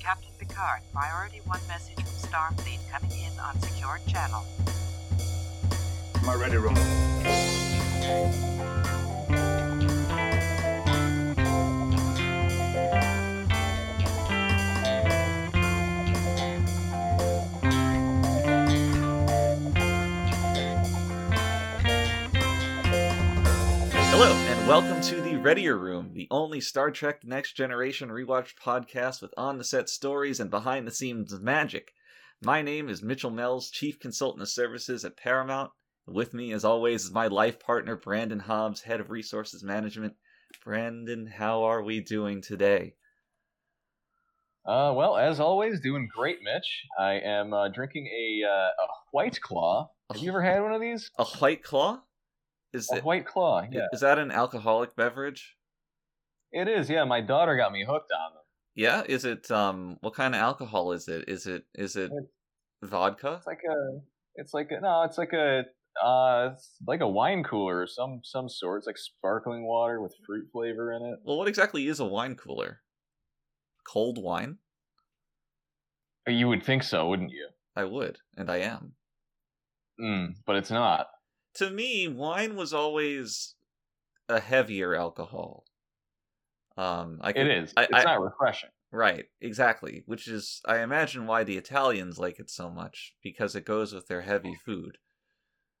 Captain Picard, priority one message from Starfleet coming in on secured channel. My ready room. Hello, and welcome to the Readier Room, the only Star Trek Next Generation rewatch podcast with on the set stories and behind the scenes magic. My name is Mitchell Mells, Chief Consultant of Services at Paramount. With me, as always, is my life partner, Brandon Hobbs, Head of Resources Management. Brandon, how are we doing today? Uh, well, as always, doing great, Mitch. I am uh, drinking a, uh, a White Claw. Have you ever had one of these? A White Claw? Is A it, White Claw, yeah. is that an alcoholic beverage? It is, yeah. My daughter got me hooked on them. Yeah, is it um what kind of alcohol is it? Is it is it vodka? It's like a, it's like a, no, it's like a, uh, it's like a wine cooler, of some some sort. It's like sparkling water with fruit flavor in it. Well, what exactly is a wine cooler? Cold wine? You would think so, wouldn't you? I would, and I am. Mm, but it's not. To me, wine was always a heavier alcohol. Um, I It could- is. I- it's I- not refreshing. right, exactly. Which is, I imagine, why the Italians like it so much because it goes with their heavy food.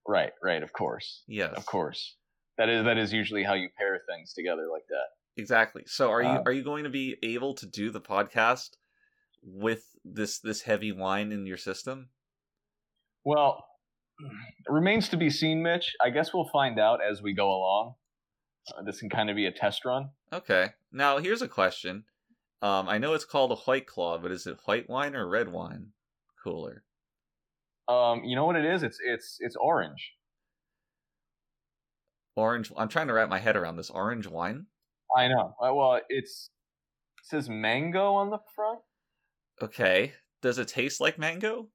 Right, right. Of course, Yes, of course. That is that is usually how you pair things together like that. exactly. So, are you Um, are you going to be able to do the podcast with this this heavy wine in your system? Well, it remains to be seen, Mitch. I guess we'll find out as we go along. Uh, this can kind of be a test run. Okay. Now here's a question. Um, I know it's called a white claw, but is it white wine or red wine cooler? Um, you know what it is? It's it's it's orange. Orange. I'm trying to wrap my head around this orange wine. I know. Uh, well, it's it says mango on the front. Okay. Does it taste like mango?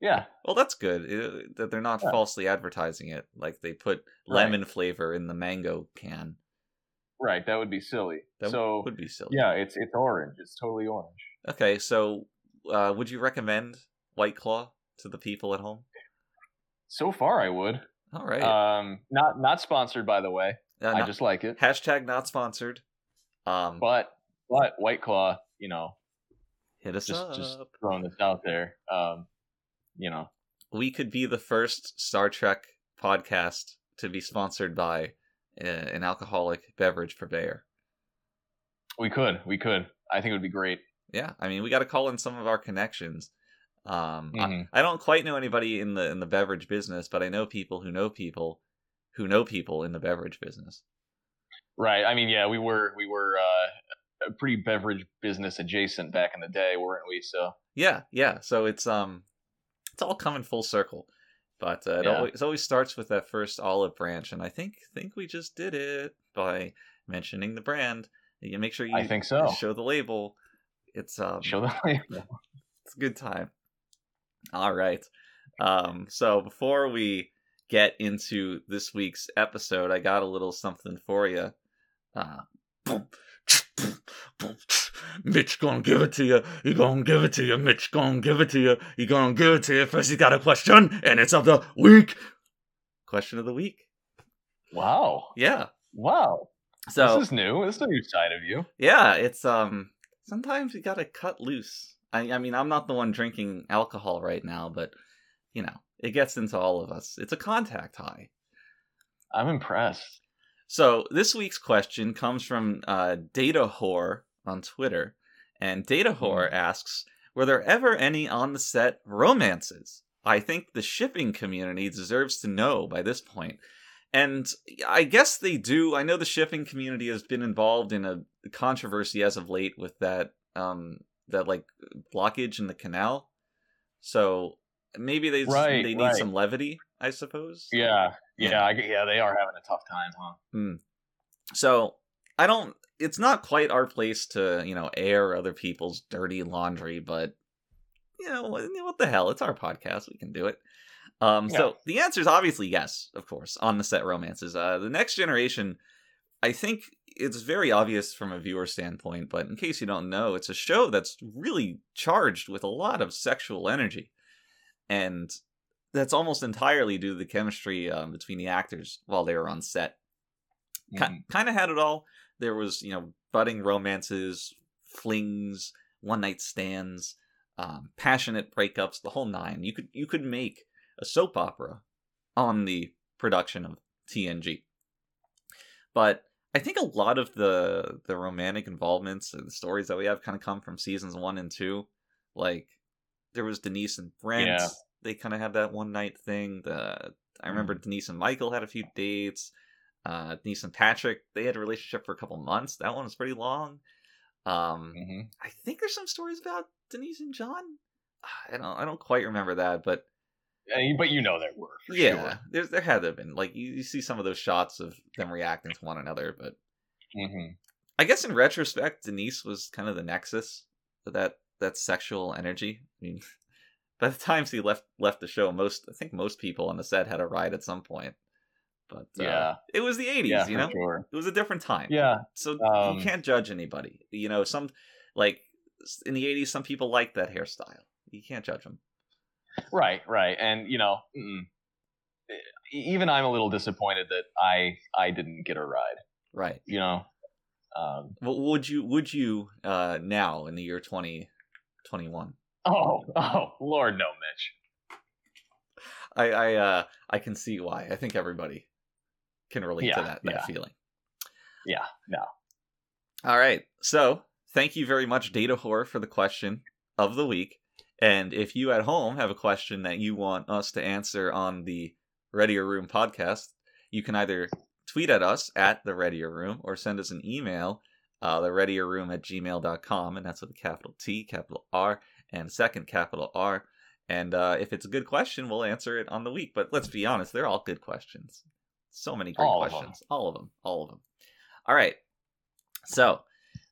Yeah, Well, that's good. That they're not Yeah. falsely advertising it. Like they put lemon flavor in the mango can. right. That would be silly. That so would be silly. yeah, it's it's orange. It's totally orange. Okay. So, uh, would you recommend White Claw to the people at home? So far, I would. All right. Um, not not sponsored, by the way. Uh, I not- just like it. hashtag not sponsored. Um, But but White Claw, you know, hit us just up. just throwing this out there. Um, you know, we could be the first Star Trek podcast to be sponsored by uh, an alcoholic beverage purveyor. we could we could. I think it would be great. Yeah, I mean, we got to call in some of our connections. Um, Mhm. I, I don't quite know anybody in the in the beverage business, but I know people who know people who know people in the beverage business. Right. I mean, yeah, we were we were uh, a pretty beverage business adjacent back in the day, weren't we? So Yeah, yeah. So it's um, it's all coming full circle, but uh, it, Yeah. always, it always starts with that first olive branch, and I think think we just did it by mentioning the brand. You make sure you I think so. show the label. It's um, show the label. it's a good time. All right. Um, so before we get into this week's episode, I got a little something for you. Uh, Mitch gonna give it to you. He gonna give it to you. Mitch gonna give it to you. He gonna give it to you. First, he got a question, and it's of the week. Question of the week. wow, Yeah. wow. So this is new. This is a new side of you. Yeah, it's um sometimes you gotta cut loose. I I mean I'm not the one drinking alcohol right now, but you know, it gets into all of us. It's a contact high. I'm impressed. So this week's question comes from uh Data Whore on Twitter. And Data Whore asks, Were there ever any on the set romances? I think the shipping community deserves to know by this point. And I guess they do. I know the shipping community has been involved in a controversy as of late with that um that like blockage in the canal. So maybe they Right, they need right. some levity, I suppose. Yeah, yeah, I, yeah. They are having a tough time, huh? So I don't. It's not quite our place to you know air other people's dirty laundry, but you know what, the hell? It's our podcast. We can do it. Um, So the answer is obviously yes, of course, on the set romances. Uh, the next generation, I think it's very obvious from a viewer standpoint, but in case you don't know, it's a show that's really charged with a lot of sexual energy, and that's almost entirely due to the chemistry um, between the actors while they were on set. Mhm. Kind of had it all. There was, you know, budding romances, flings, one night stands, um, passionate breakups, the whole nine. You could you could make a soap opera on the production of TNG. But I think a lot of the the romantic involvements and the stories that we have kind of come from seasons one and two. Like there was Denise and Brent. Yeah. They kind of had that one night thing. The I remember Denise and Michael had a few dates. Uh, Denise and Patrick they had a relationship for a couple months. That one was pretty long. Um, Mhm. I think there's some stories about Denise and John. I don't I don't quite remember that, but Uh, But you know there were. Yeah, Sure. there's there had to have been like you, you see some of those shots of them reacting to one another, but hmm I guess in retrospect, Denise was kind of the nexus of that that sexual energy. I mean, by the time he left left the show, most I think most people on the set had a ride at some point. But uh, Yeah. it was the '80s, Yeah, you know. sure. It was a different time. Yeah. So Um, you can't judge anybody. You know, some like in the '80s, some people like that hairstyle. You can't judge them. Right, right, and you know, mm, even I'm a little disappointed that I I didn't get a ride. Right. You know, um, Well, would you would you uh now in the year 2021? oh, oh, Lord, no, Mitch. I I uh I can see why. I think everybody can relate to that that yeah. feeling. Yeah, no. All right. So, thank you very much Data Horror for the question of the week. And if you at home have a question that you want us to answer on the Readier Room podcast, you can either tweet at us at the Readier Room or send us an email, uh, the Readier Room at gmail.com, and that's with a capital T, capital R, and second capital R. And uh, if it's a good question, we'll answer it on the week. But let's be honest, they're all good questions. So many great All of questions. All of them. All of them. All right. So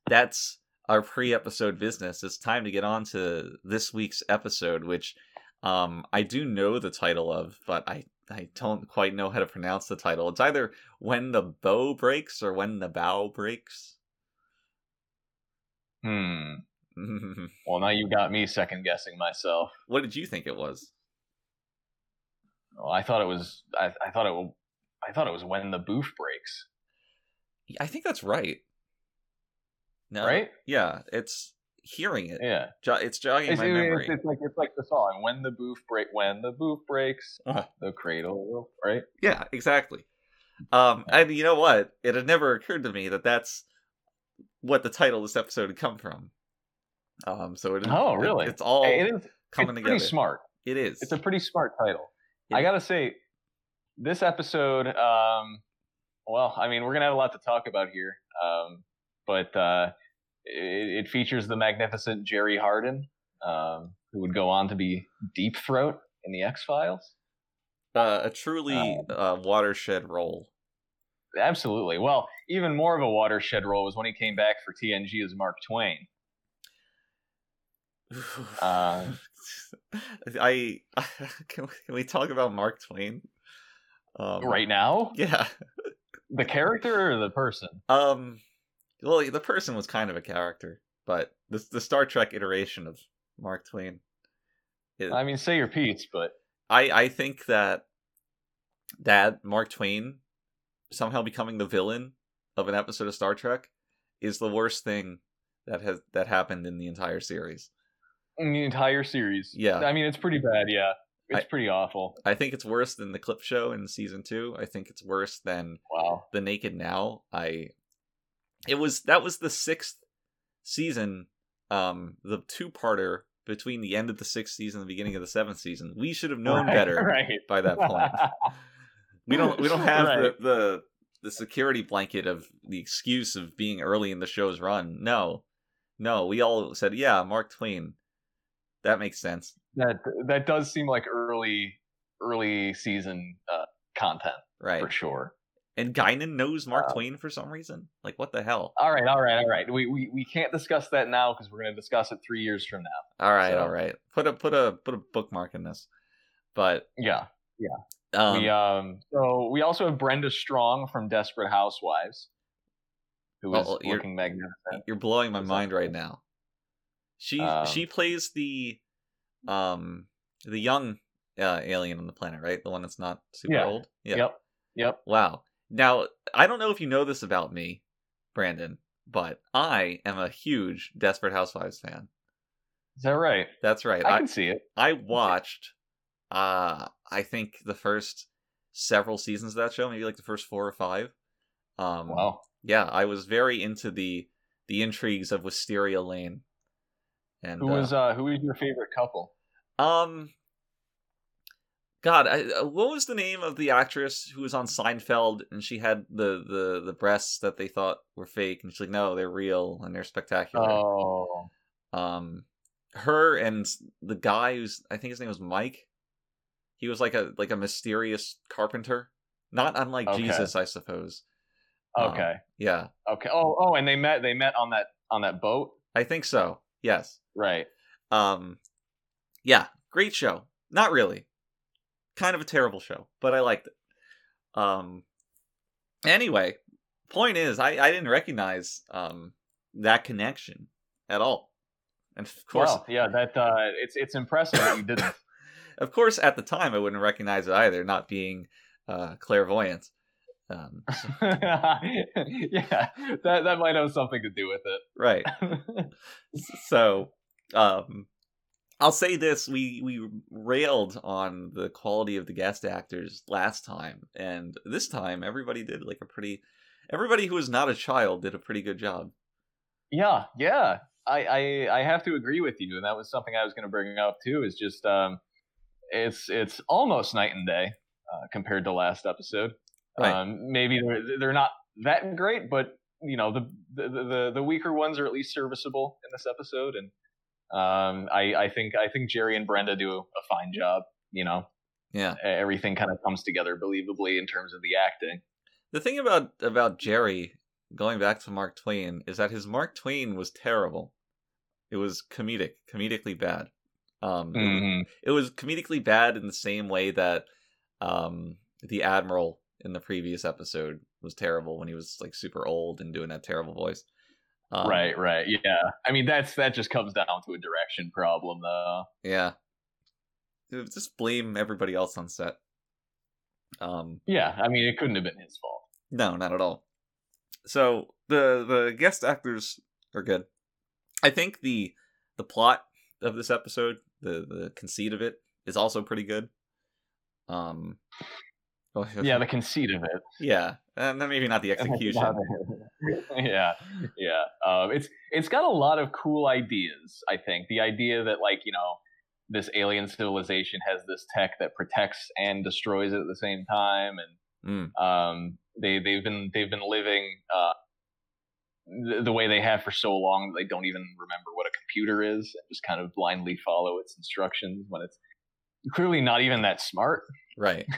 that's our pre-episode business. It's time to get on to this week's episode, which um, I do know the title of, but I I don't quite know how to pronounce the title. It's either when the bow breaks or when the bow breaks. Hmm. Well, now you got me second guessing myself. what did you think it was? Well, I thought it was. I, I thought it. I thought it was when the booth breaks. I think that's right. No, Right? Yeah, it's hearing it. Yeah. Jo- it's jogging It's, my it's- memory. it's like it's like the song "When the booth break." When the booth breaks, Uh-huh. the cradle will. Right. Yeah, exactly. Um, and you know what? It had never occurred to me that that's what the title of this episode had come from. Um, so it, Oh, it- really? it's all it is. coming it's together. pretty smart. It is. It's a pretty smart title. I gotta say, this episode. Um, well, I mean, we're gonna have a lot to talk about here. Um, but uh, it, it features the magnificent Jerry Hardin, um, who would go on to be Deep Throat in the X Files. uh, a truly Um, uh, watershed role. Absolutely. Well, even more of a watershed role was when he came back for TNG as Mark Twain. Uh, I can, we, can we talk about Mark Twain? Um, right now, Yeah. the character or the person? Um. Well, the person was kind of a character, but the the Star Trek iteration of Mark Twain. is- I mean, say your piece, but I I think that that Mark Twain somehow becoming the villain of an episode of Star Trek is the worst thing that has that happened in the entire series. in the entire series, Yeah. I mean, it's pretty bad. Yeah, it's I- pretty awful. I think it's worse than the clip show in season 2. I think it's worse than Wow. the Naked Now. I it was that was the 6th season um the two-parter between the end of the 6th season and the beginning of the 7th season. We should have known Right, better right? by that point. we don't we don't have Right. the, the the security blanket of the excuse of being early in the show's run. No. No, we all said, "Yeah, Mark Twain. That makes sense." That that does seem like early early season uh, content Right. for sure. And Guinan knows Mark Uh, Twain for some reason. Like what the hell? All right, all right, all right. We we, we can't discuss that now because we're going to discuss it three years from now. All right, so- all right. Put a put a put a bookmark in this. But Yeah. um, we um so we also have Brenda Strong from Desperate Housewives, who is was Oh, you're- looking magnificent. You're blowing my mind right now. She Um, she plays the um the young uh, alien on the planet, right? The one that's not super Yeah. old. Yeah. Yep. Yep. Wow. Now I don't know if you know this about me, Brandon, but I am a huge Desperate Housewives fan. Is that right? That's right. I I can see it. I watched uh I think the first several seasons of that show, maybe like the first four or five. Um Wow. yeah, I was very into the the intrigues of Wisteria Lane. And Who uh, was uh who was your favorite couple? um God, I, uh, what was the name of the actress who was on Seinfeld and she had the, the, the breasts that they thought were fake and she's like, no, they're real and they're spectacular. Oh. Um, her and the guy who's I think his name was Mike. He was like a like a mysterious carpenter, not unlike Okay. Jesus, I suppose. Um, Okay. Yeah, Okay. Oh, oh, and they met. They met on that on that boat. I think so. Yes. Right. Um, yeah, great show. Not really. Kind of a terrible show, but I liked it. Um, anyway, point is, I I didn't recognize um that connection at all, and of course, Well, yeah. That uh, it's it's impressive that you didn't. of course, at the time, I wouldn't recognize it either, not being uh clairvoyant. Um, yeah, that that might have something to do with it, right. so um i'll say this we we railed on the quality of the guest actors last time and this time everybody did like a pretty everybody who was not a child did a pretty good job yeah, yeah. I, I I have to agree with you, and that was something I was going to bring up too. Is just um, it's it's almost night and day uh, compared to last episode. Right. Um, maybe they're they're not that great, but you know the the the, the weaker ones are at least serviceable in this episode, and um, I I think I think Jerry and Brenda do a fine job. You know, yeah everything kind of comes together believably in terms of the acting. the thing about about jerry going back to mark twain is that his mark twain was terrible it was comedic comedically bad um it was- Mhm. it was comedically bad in the same way that um the admiral in the previous episode was terrible when he was like super old and doing that terrible voice um, right, right, yeah. I mean, that's that just comes down to a direction problem, though. yeah just blame everybody else on set um Yeah, I mean, it couldn't have been his fault. no not at all so the the guest actors are good i think the the plot of this episode the the conceit of it is also pretty good um Yeah, the conceit of it. Yeah, and then maybe not the execution. yeah, yeah. Um, it's it's got a lot of cool ideas. I think the idea that like you know this alien civilization has this tech that protects and destroys it at the same time, and Mm. um, they they've been they've been living uh, the, the way they have for so long that they don't even remember what a computer is and just kind of blindly follow its instructions when it's clearly not even that smart. Right.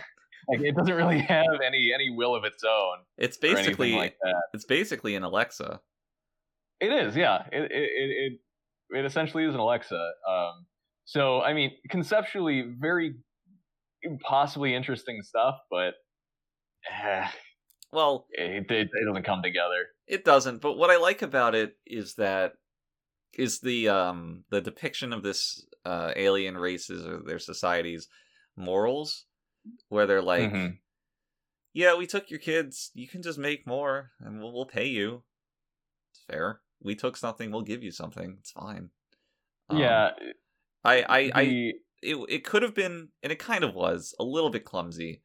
Like it doesn't really have any any will of its own It's basically like it's basically an Alexa. It is, yeah. It it it it, it essentially is an Alexa. Um, so I mean, conceptually, very possibly interesting stuff, but eh, Well, it, it it doesn't come together. it doesn't, but what I like about it is that is the um the depiction of this uh alien races or their societies morals where they're like Mhm. yeah, we took your kids, you can just make more and we'll we'll pay you. It's fair. We took something, we'll give you something. It's fine. Um, yeah, I I, I the- it it could have been and it kind of was a little bit clumsy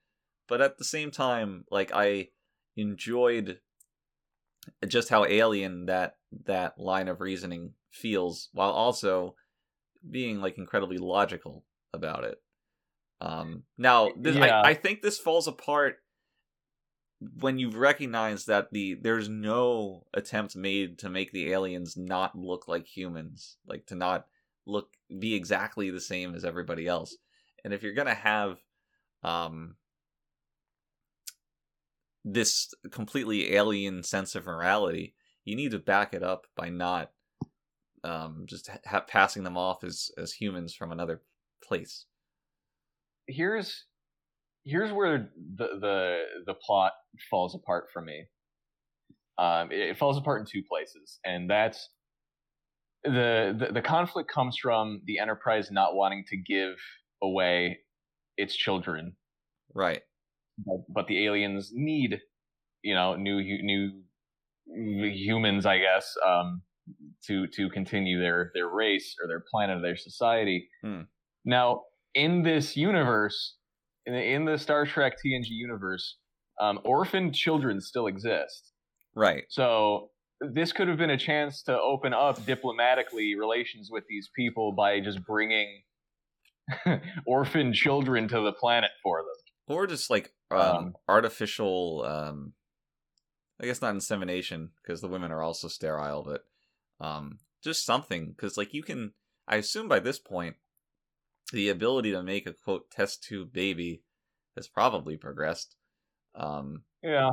but at the same time like i enjoyed just how alien that that line of reasoning feels while also being like incredibly logical about it um now this, Yeah. I, I think this falls apart when you recognize that the there's no attempt made to make the aliens not look like humans like to not look be exactly the same as everybody else and if you're gonna have um this completely alien sense of morality you need to back it up by not um just ha- passing them off as as humans from another place here's here's where the the the plot falls apart for me. um, it, it falls apart in two places, and that's the, the the conflict comes from the Enterprise not wanting to give away its children, Right. but, but the aliens need, you know, new new humans, I guess, um, to to continue their their race or their planet or their society. Hmm. Now, in this universe, in the, in the Star Trek TNG universe, um, orphaned children still exist. Right. So this could have been a chance to open up diplomatically relations with these people by just bringing orphan children to the planet for them. Or just like um, Um, artificial um I guess not insemination because the women are also sterile, but um just something cuz like you can I assume by this point the ability to make a quote test tube baby has probably progressed. Um Yeah.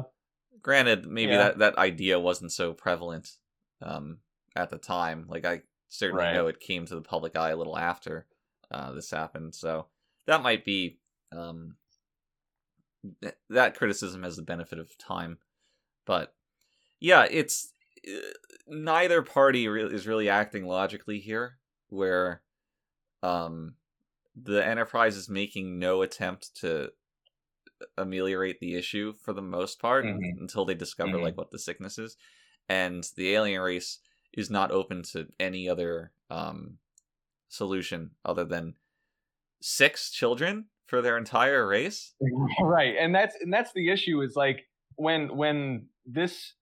granted maybe Yeah. that that idea wasn't so prevalent um at the time like i certainly Right. know it came to the public eye a little after uh this happened so that might be um th- that criticism has the benefit of time but yeah it's uh, neither party re- is really acting logically here where um the enterprise is making no attempt to ameliorate the issue for the most part Mhm. until they discover Mhm. like what the sickness is and the alien race is not open to any other um solution other than six children for their entire race right and that's and that's the issue is like when when this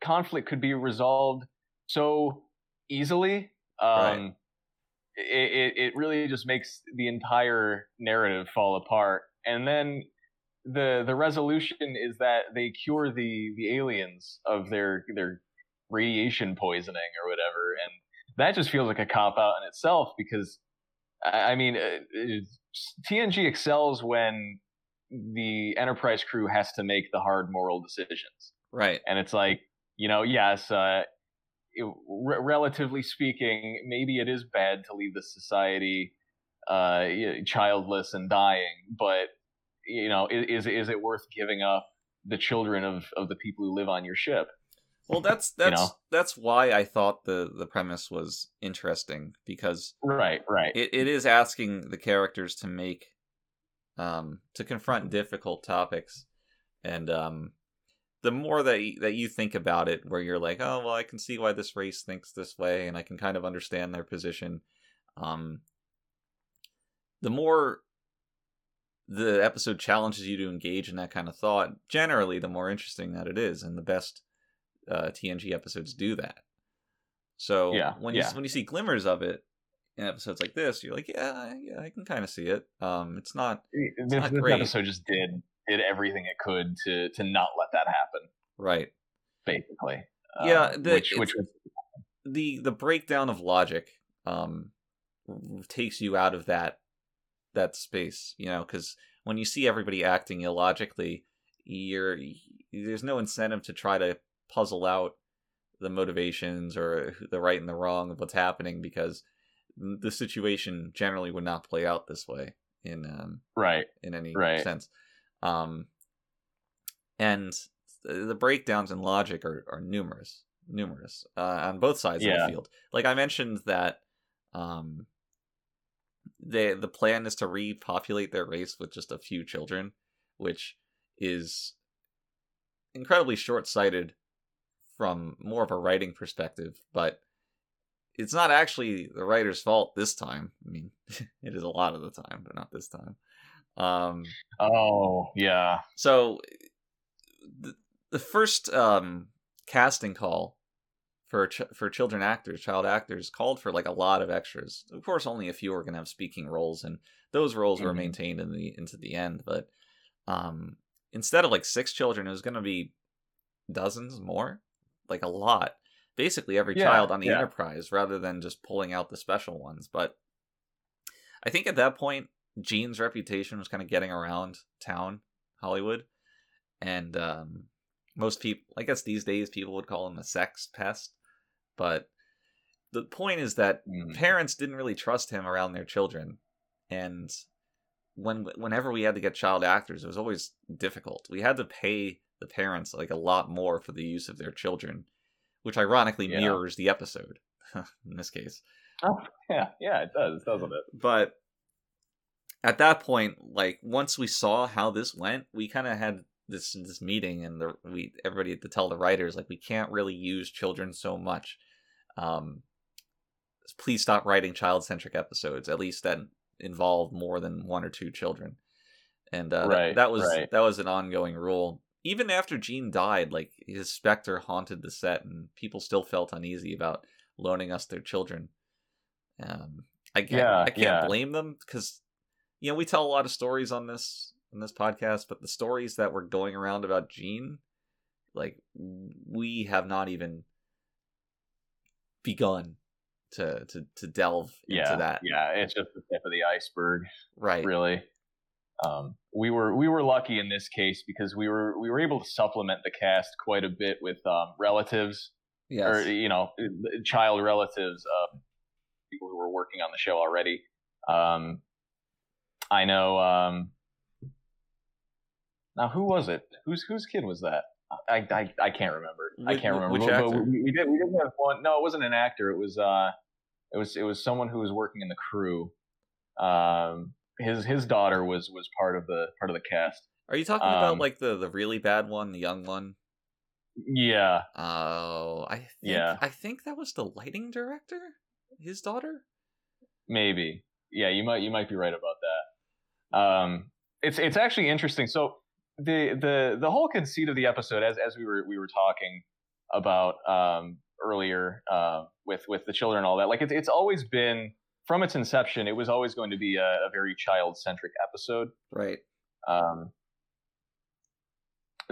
conflict could be resolved so easily um it, it it really just makes the entire narrative fall apart. And then the the resolution is that they cure the the aliens of their their radiation poisoning or whatever. And that just feels like a cop out in itself because I I mean, uh, uh, TNG excels when the Enterprise crew has to make the hard moral decisions, right. And it's like, you know, yes, uh, it, re- relatively speaking, maybe it is bad to leave the society uh, childless and dying, but you know, is is it worth giving up the children of of the people who live on your ship? well that's You that's know? that's why i thought the the premise was interesting because Right, right, it, it is asking the characters to make um to confront difficult topics and um the more that you, that you think about it where you're like oh well i can see why this race thinks this way and i can kind of understand their position um the more the episode challenges you to engage in that kind of thought generally the more interesting that it is and the best uh, tng episodes do that so Yeah, when you yeah. when you see glimmers of it in episodes like this, you're like, yeah, yeah, I can kind of see it. Um, it's not this, not this great. episode just did did everything it could to to not let that happen. right. basically. Yeah, Uh, the- which which was the The breakdown of logic, um, takes you out of that that space. You know, because when you see everybody acting illogically, you're there's no incentive to try to puzzle out the motivations or the right and the wrong of what's happening because the situation generally would not play out this way in um right. in any Right. sense. Um, and the, breakdowns in logic are, are numerous, numerous uh, on both sides of the field. Like I mentioned that um, the the plan is to repopulate their race with just a few children, which is incredibly short sighted from more of a writing perspective, but it's not actually the writer's fault this time. I mean, it is a lot of the time, but not this time. Um, Oh yeah. so the, the first um, casting call for ch- for children actors, child actors, called for like a lot of extras. Of course, only a few were going to have speaking roles, and those roles were Mhm. maintained in the into the end. But um, instead of like six children, it was going to be dozens more, like a lot. Basically, every Yeah, child on the yeah. Enterprise, rather than just pulling out the special ones. But I think at that point, Gene's reputation was kind of getting around town, Hollywood, and um, most people, I guess these days, people would call him a sex pest. But the point is that Mm. parents didn't really trust him around their children, and when whenever we had to get child actors, it was always difficult. We had to pay the parents like a lot more for the use of their children, which ironically Yeah. mirrors the episode in this case. Oh, yeah, yeah, it does, doesn't it? But at that point, like once we saw how this went, we kind of had this this meeting, and the we everybody had to tell the writers like we can't really use children so much. Um, please stop writing child centric episodes, at least that involve more than one or two children. And uh, that- that, was right. that was an ongoing rule. Even after Gene died, like his specter haunted the set, and people still felt uneasy about loaning us their children. Um, I can't, Yeah, I can't yeah. blame them because you know we tell a lot of stories on this on this podcast, but the stories that were going around about Gene, like we have not even begun to to to delve Yeah, into that. yeah, it's just the tip of the iceberg. Right. really. Um, we were we were lucky in this case because we were we were able to supplement the cast quite a bit with um, relatives Yes. or you know child relatives of people who were working on the show already. Um, I know. Um, now, who was it? Whose whose kid was that? I I, I can't remember. I can't remember. which but actor? we, we did we did have one. No, it wasn't an actor. It was uh, it was it was someone who was working in the crew. Um, his his daughter was was part of the part of the cast. Are you talking about um, like the the really bad one, the young one? Yeah, Oh, I think Yeah. I think that was the lighting director, his daughter. maybe. Yeah, you might you might be right about that. Um, it's it's actually interesting. So the the the whole conceit of the episode, as as we were we were talking about um, earlier uh, with with the children and all that, like it's it's always been from its inception, it was always going to be a, a very child centric episode. Right. um,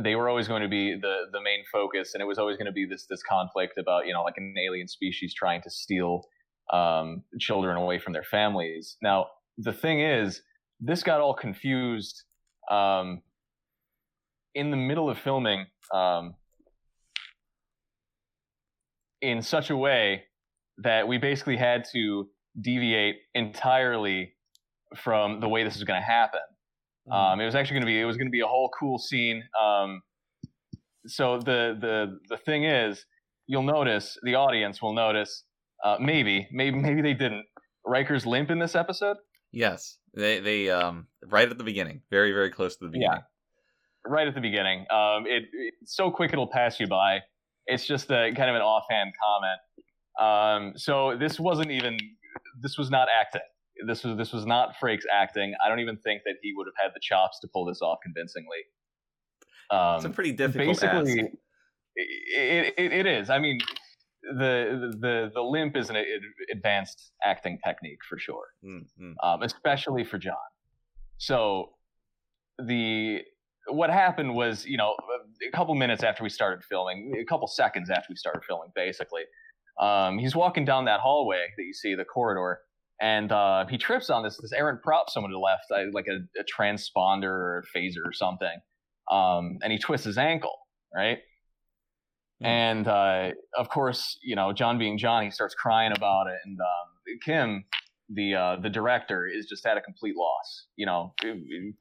they were always going to be the the main focus, and it was always going to be this this conflict about you know like an alien species trying to steal um, children away from their families. Now the thing is, this got all confused um, in the middle of filming um, in such a way that we basically had to deviate entirely from the way this is going to happen. Um, it was actually going to be it was going to be a whole cool scene. Um, so the the the thing is, you'll notice the audience will notice. Uh, maybe maybe maybe they didn't. Riker's limp in this episode. Yes. They they um right at the beginning, very very close to the beginning. Yeah. right at the beginning. Um, it, it's so quick it'll pass you by. It's just a kind of an offhand comment. Um, so this wasn't even. This was not acting. This was this was not Frakes acting. I don't even think that he would have had the chops to pull this off convincingly. Um, It's a pretty difficult basically, it, it, it is. I mean, the the the limp is an advanced acting technique for sure Mm, mm. um, especially for John. So the what happened was, you know, a couple minutes after we started filming, a couple seconds after we started filming, basically, um, he's walking down that hallway that you see, the corridor, and uh, he trips on this this errant prop someone had left, uh, like a, a transponder or a phaser or something, um, and he twists his ankle, right? And uh, of course, you know, John being John, he starts crying about it, and um, Kim, the uh, the director is just at a complete loss. You know,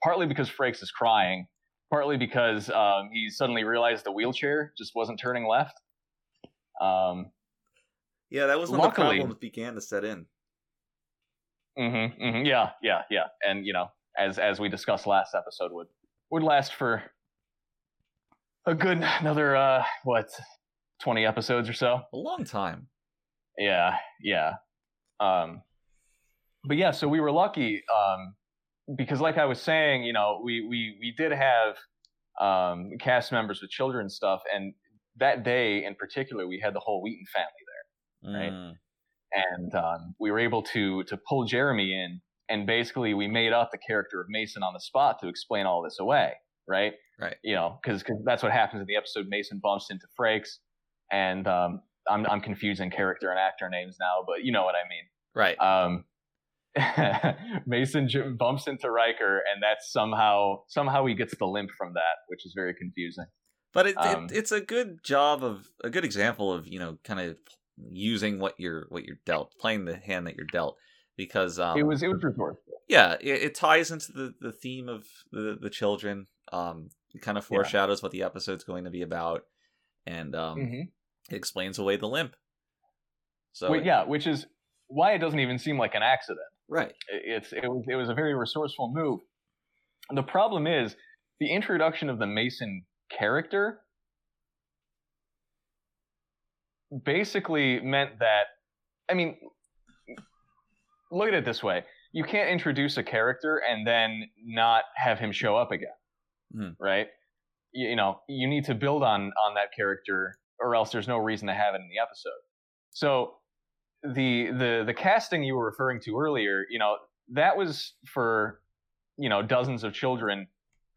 partly because Frakes is crying, partly because um, he suddenly realized the wheelchair just wasn't turning left. Um, Yeah, that was when Luckily- the problems began to set in. mhm, mhm, yeah, yeah, yeah, and you know, as as we discussed last episode, would would last for a good another uh, what twenty episodes or so. A long time. Yeah, yeah. Um, but yeah, so we were lucky um, because, like I was saying, you know, we we we did have um, cast members with children and stuff, and that day in particular, we had the whole Wheaton family there. Right. Mm. and um, we were able to to pull Jeremy in, and basically we made up the character of Mason on the spot to explain all this away, right? Right. You know, because that's what happens in the episode. Mason bumps into Frakes, and um, I'm I'm confusing character and actor names now, but you know what I mean. Right. Um, Mason j- bumps into Riker, and that's somehow somehow he gets the limp from that, which is very confusing. But it, Um, it it's a good job of a good example of you know kind of using what you're what you're dealt, playing the hand that you're dealt, because um, it was it was resourceful. yeah, it, it ties into the, the theme of the the children. Um, It kind of Yeah. foreshadows what the episode's going to be about, and um, Mhm. it explains away the limp. So Wait, yeah, which is why it doesn't even seem like an accident. right. It's it was it was a very resourceful move. The problem is the introduction of the Mason character basically meant that I mean look at it this way. You can't introduce a character and then not have him show up again. Hmm. Right? You, you know, you need to build on on that character or else there's no reason to have it in the episode. So the the the casting you were referring to earlier, you know, that was for you know dozens of children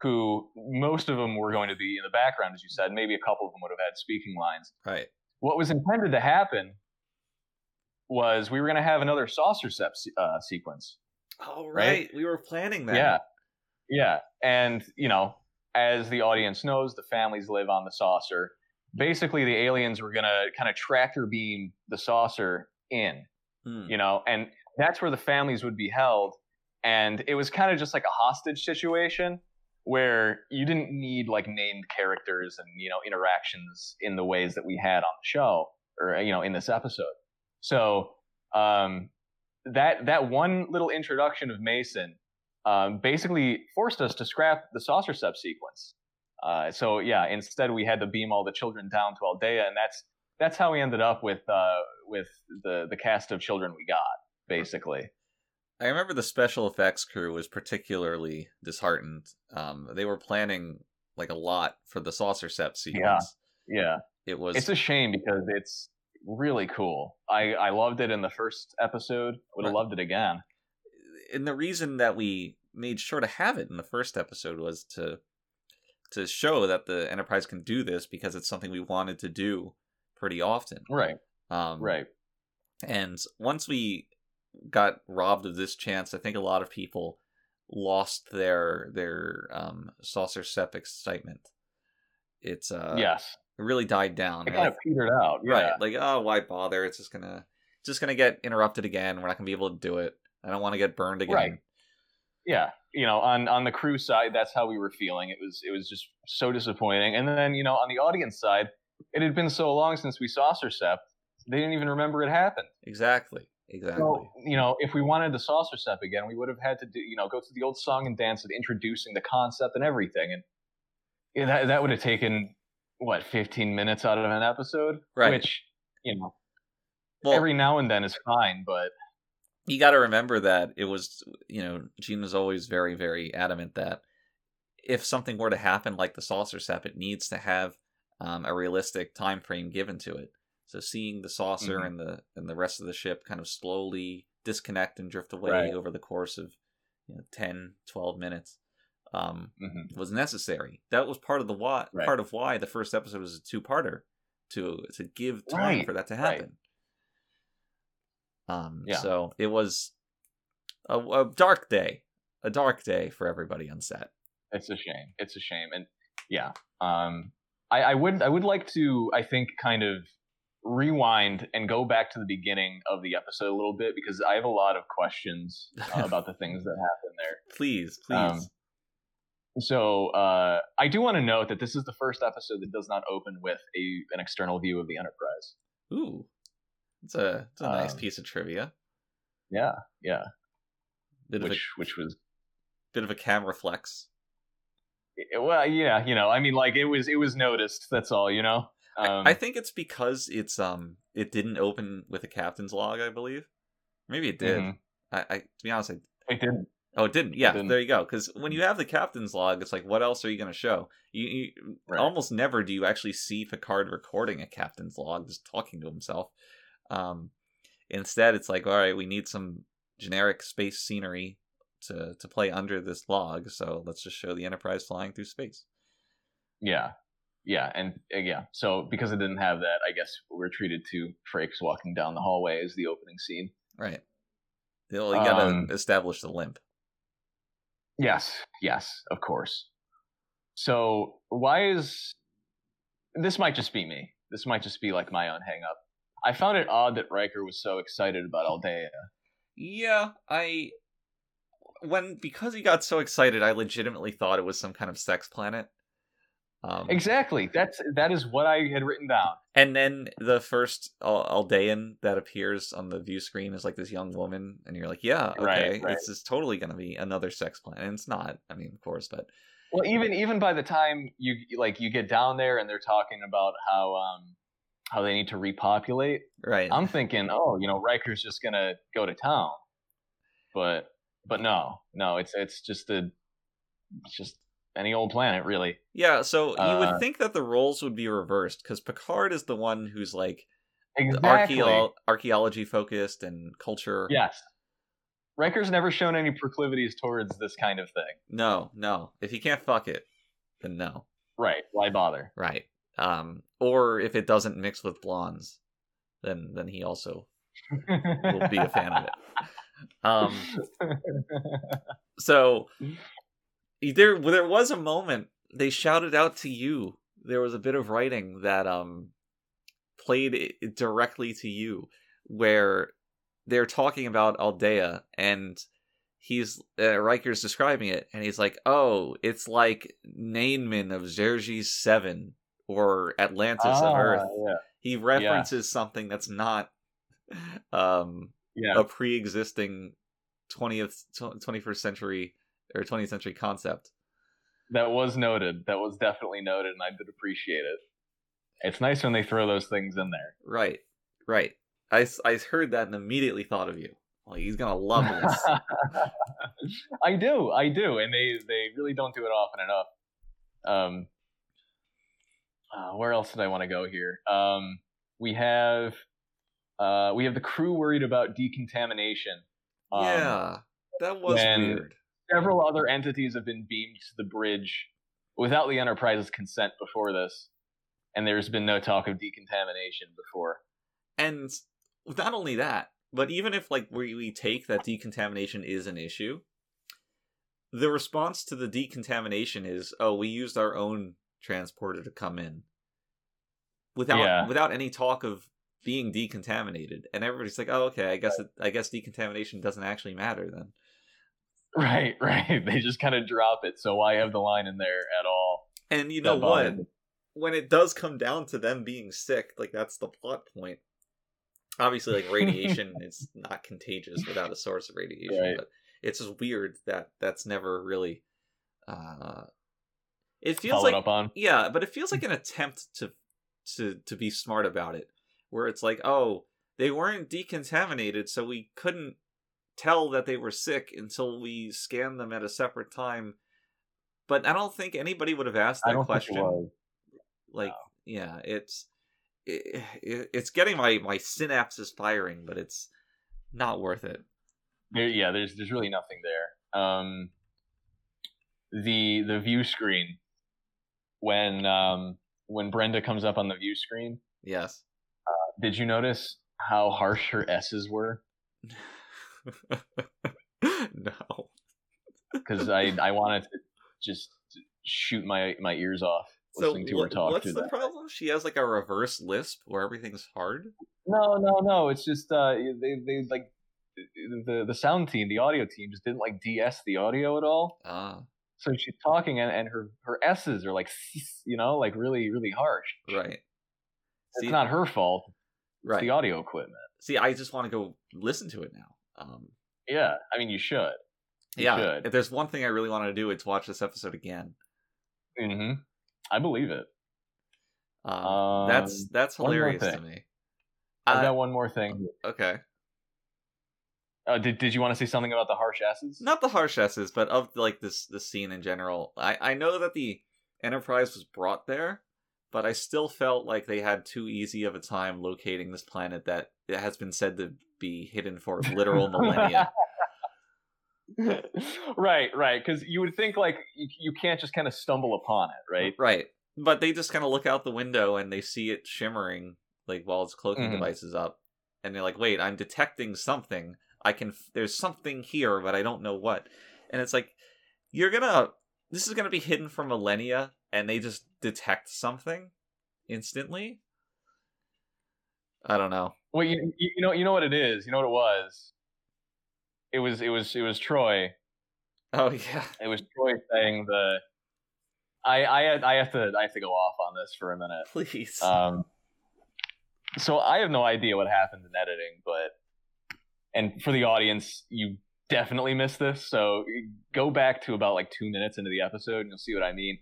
who most of them were going to be in the background, as you said. Maybe a couple of them would have had speaking lines. Right. What was intended to happen was we were going to have another saucer sep se- uh, sequence. Oh Right? right. We were planning that. Yeah, yeah, and you know, as the audience knows, the families live on the saucer. Basically, the aliens were going to kind of tractor beam the saucer in. Hmm. you know, and that's where the families would be held. And it was kind of just like a hostage situation where you didn't need like named characters and you know interactions in the ways that we had on the show or you know in this episode. So um, that that one little introduction of Mason um, basically forced us to scrap the saucer sep sequence. Uh, so yeah, instead we had to beam all the children down to Aldea, and that's that's how we ended up with uh, with the the cast of children we got basically. I remember the special effects crew was particularly disheartened. Um, they were planning like a lot for the saucer sep sequence. Yeah, It was it's a shame because it's really cool. I I loved it in the first episode. Would have Right. loved it again. and the reason that we made sure to have it in the first episode was to to show that the Enterprise can do this because it's something we wanted to do pretty often. Right, Um, right. And once we got robbed of this chance, I think a lot of people lost their their um, saucer sep excitement. It's uh, yes, it really died down. it kind of petered out. Yeah. right, like oh, why bother? It's just gonna just gonna get interrupted again. We're not gonna be able to do it. I don't want to get burned again. Right. yeah you know on on the crew side that's how we were feeling it was it was just so disappointing and then you know on the audience side it had been so long since we saucer sep they didn't even remember it happened Exactly. Exactly. so you know if we wanted the saucer sep again we would have had to do you know go through the old song and dance of introducing the concept and everything and yeah, that, that would have taken what 15 minutes out of an episode Right. which you know well, every now and then is fine but you got to remember that it was, you know, Gene was always very, very adamant that if something were to happen like the saucer sep, it needs to have um, a realistic time frame given to it. So seeing the saucer Mhm. and the and the rest of the ship kind of slowly disconnect and drift away Right. over the course of you know, 10, 12 minutes um, mhm. was necessary. That was part of the why, Right. part of why the first episode was a two-parter to to give time Right, for that to right. happen. Um, Yeah. so it was a, a dark day, a dark day for everybody on set. It's a shame. It's a shame, and yeah, um, I, I would I would like to I think kind of rewind and go back to the beginning of the episode a little bit because I have a lot of questions uh, about the things that happened there. Please, please. Um, So uh, I do want to note that this is the first episode that does not open with a an external view of the Enterprise. Ooh, it's a it's a nice um, piece of trivia. Yeah, yeah, Bit which which was a bit of a camera flex. It, well, yeah, you know, I mean, like it was it was noticed. That's all, you know. Um, I, I think it's because it's um it didn't open with a captain's log, I believe. Maybe it did. mhm. I, I to be honest, I it didn't. Oh, it didn't. Yeah, didn't. there you go. Because when you have the captain's log, it's like, what else are you going to show? You, you Right. almost never do you actually see Picard recording a captain's log, just talking to himself. Um, instead, it's like, all right, we need some generic space scenery to to play under this log, so let's just show the Enterprise flying through space. Yeah, yeah, and uh, yeah. So because it didn't have that, I guess we're treated to Frakes walking down the hallway as the opening scene. Right. Well, you got to Um, establish the limp. Yes, yes, of course. So why is this might just be me. This might just be like my own hang up. I found it odd that Riker was so excited about Aldea. Yeah, I when because he got so excited, I legitimately thought it was some kind of sex planet. Um, Exactly. That's that is what I had written down. And then the first Aldean that appears on the view screen is like this young woman, and you're like, yeah, okay, Right, right. this is totally gonna be another sex plan. And it's not. I mean, of course, but Well, even even by the time you like you get down there and they're talking about how um how they need to repopulate, right. I'm thinking, oh, you know, Riker's just gonna go to town, but but no, no, it's it's just a it's just any old planet, really. yeah, so you uh, would think that the roles would be reversed because Picard is the one who's like Exactly. archeo- archaeology focused and culture. Yes. Riker's never shown any proclivities towards this kind of thing. No, no. If he can't fuck it, then no. Right. Why bother? Right. Um, or if it doesn't mix with blondes, then then he also will be a fan of it. Um, so there there was a moment they shouted out to you. There was a bit of writing that um played it directly to you where they're talking about Aldea and he's uh, Riker's describing it and he's like, "Oh, it's like Neinman of Xerxes 7 or Atlantis of Ah, Earth." Yeah. He references something that's not um Yeah. a pre-existing 20th 21st century or 20th century concept. That was noted. That was definitely noted, and I did appreciate it. It's nice when they throw those things in there. Right. Right. I, I heard that and immediately thought of you. Like he's going to love this. I do, I do, and they they really don't do it often enough. Um, uh, where else did I want to go here? Um, we have uh, we have the crew worried about decontamination. Um, yeah. That was when- weird. Several other entities have been beamed to the bridge without the Enterprise's consent before this, and there's been no talk of decontamination before. And not only that, but even if like we, we take that decontamination is an issue, the response to the decontamination is, "Oh, we used our own transporter to come in." Without Yeah. without any talk of being decontaminated. And everybody's like, "Oh, okay, I guess it, I guess decontamination doesn't actually matter then." Right, right. They just kind of drop it. So why have the line in there at all? And you know what? me. when it does come down to them being sick, like that's the plot point. Obviously, like radiation is not contagious without a source of radiation, Right. but it's just weird that that's never really. Uh, it feels Followed like yeah, but it feels like an attempt to to to be smart about it, where it's like, oh, they weren't decontaminated, so we couldn't tell that they were sick until we scanned them at a separate time. But I don't think anybody would have asked that question think it was. like yeah it's it, it, it's getting my my synapses firing but it's not worth it There, yeah, there's there's really nothing there. Um, the the view screen when um, when Brenda comes up on the view screen, yes did you notice how harsh her S's were? no Because I I wanted to just shoot my my ears off so listening to her talk. what's the that. problem she has like a reverse lisp where everything's hard No, no, no. It's just uh, they they like the the sound team, the audio team, just didn't like DS the audio at all. ah So she's talking and, and her her S's are like you know like really really harsh. right It's not her fault. It's right the audio equipment. see i just want to go listen to it now um Yeah, I mean you should. You yeah should. if there's one thing i really want to do it's watch this episode again hmm I believe it. um, that's Um, that's one hilarious to me I've Uh, got one more thing. okay Uh, did Did you want to say something about the harsh asses? not the harsh asses, but of like this this scene in general i i know that the enterprise was brought there but i still felt like they had too easy of a time locating this planet that it has been said to be hidden for literal millennia right, right. Because you would think like you, you can't just kind of stumble upon it, right? right but they just kind of look out the window and they see it shimmering like while its cloaking Mhm. device is up and they're like wait i'm detecting something i can f- there's something here but i don't know what and it's like you're gonna this is gonna be hidden for millennia and they just detect something instantly i don't know Well, you, you you know you know what it is. You know what it was. It was it was it was Troi. oh yeah It was Troi saying the I I I have to I have to go off on this for a minute. Please. Um, so I have no idea what happened in editing, but and for the audience, you definitely missed this. So go back to about like two minutes into the episode, and you'll see what I mean.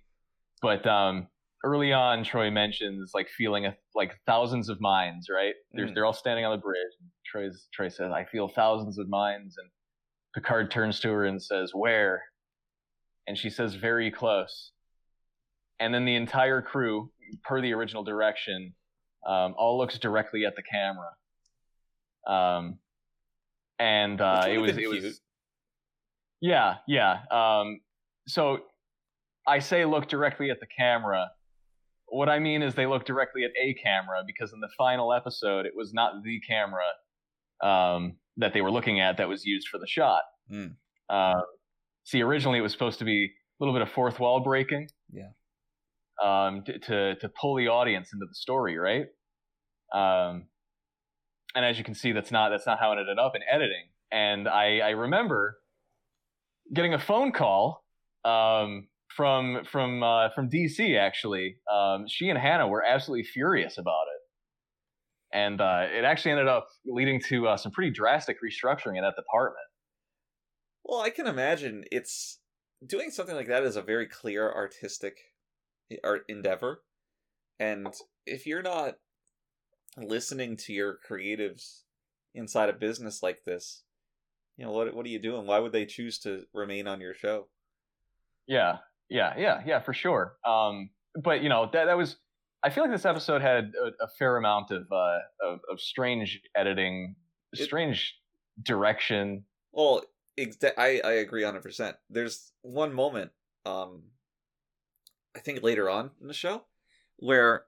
But um, early on, Troi mentions like feeling a, like thousands of minds. Right? They're Mm. they're all standing on the bridge. And Troi's Troi says, "I feel thousands of minds," and Picard turns to her and says, "Where?" And she says, "Very close." And then the entire crew, per the original direction, um, all looks directly at the camera. Um, and uh, it was it cute. was yeah yeah. Um, so I say look directly at the camera. What I mean is they look directly at a camera because in the final episode it was not the camera um, that they were looking at that was used for the shot. Hmm. Uh, see, originally it was supposed to be a little bit of fourth wall breaking. Yeah. Um, to, to to pull the audience into the story, right? Um, and as you can see, that's not that's not how it ended up in editing. And I I remember getting a phone call um, from from uh, from DC actually. Um, she and Hannah were absolutely furious about it, and uh, it actually ended up leading to uh, some pretty drastic restructuring in that department. Well, I can imagine it's doing something like that is a very clear artistic art endeavor, and if you're not listening to your creatives inside a business like this, you know what what are you doing? Why would they choose to remain on your show? Yeah, yeah, yeah, yeah, for sure. Um, but you know that that was. I feel like this episode had a, a fair amount of, uh, of of strange editing, It- strange direction. Well, exa- I I agree hundred percent. There's one moment, um, I think later on in the show, where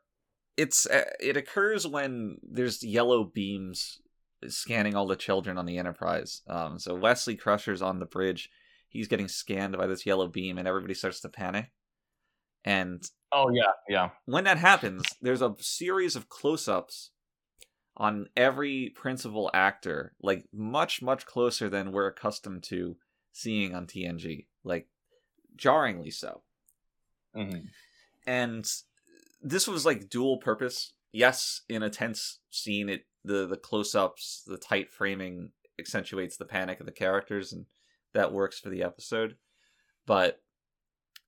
it's uh, it occurs when there's yellow beams scanning all the children on the Enterprise. Um, so Wesley Crusher's on the bridge. He's getting scanned by this yellow beam, and everybody starts to panic. And Oh yeah, yeah, when that happens, there's a series of close-ups on every principal actor, like much much closer than we're accustomed to seeing on TNG, like jarringly so. hmm And this was like dual purpose. Yes, in a tense scene, it the the close-ups, the tight framing accentuates the panic of the characters, and that works for the episode. But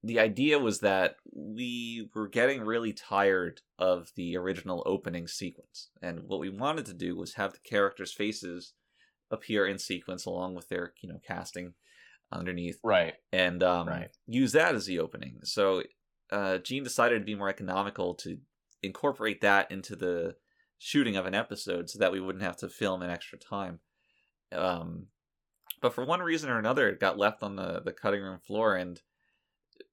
the idea was that we were getting really tired of the original opening sequence, and what we wanted to do was have the characters' faces appear in sequence along with their you know casting underneath right. and um, Right. use that as the opening. So uh, Gene decided to be more economical to incorporate that into the shooting of an episode so that we wouldn't have to film an extra time. Um, but for one reason or another, it got left on the, the cutting room floor, and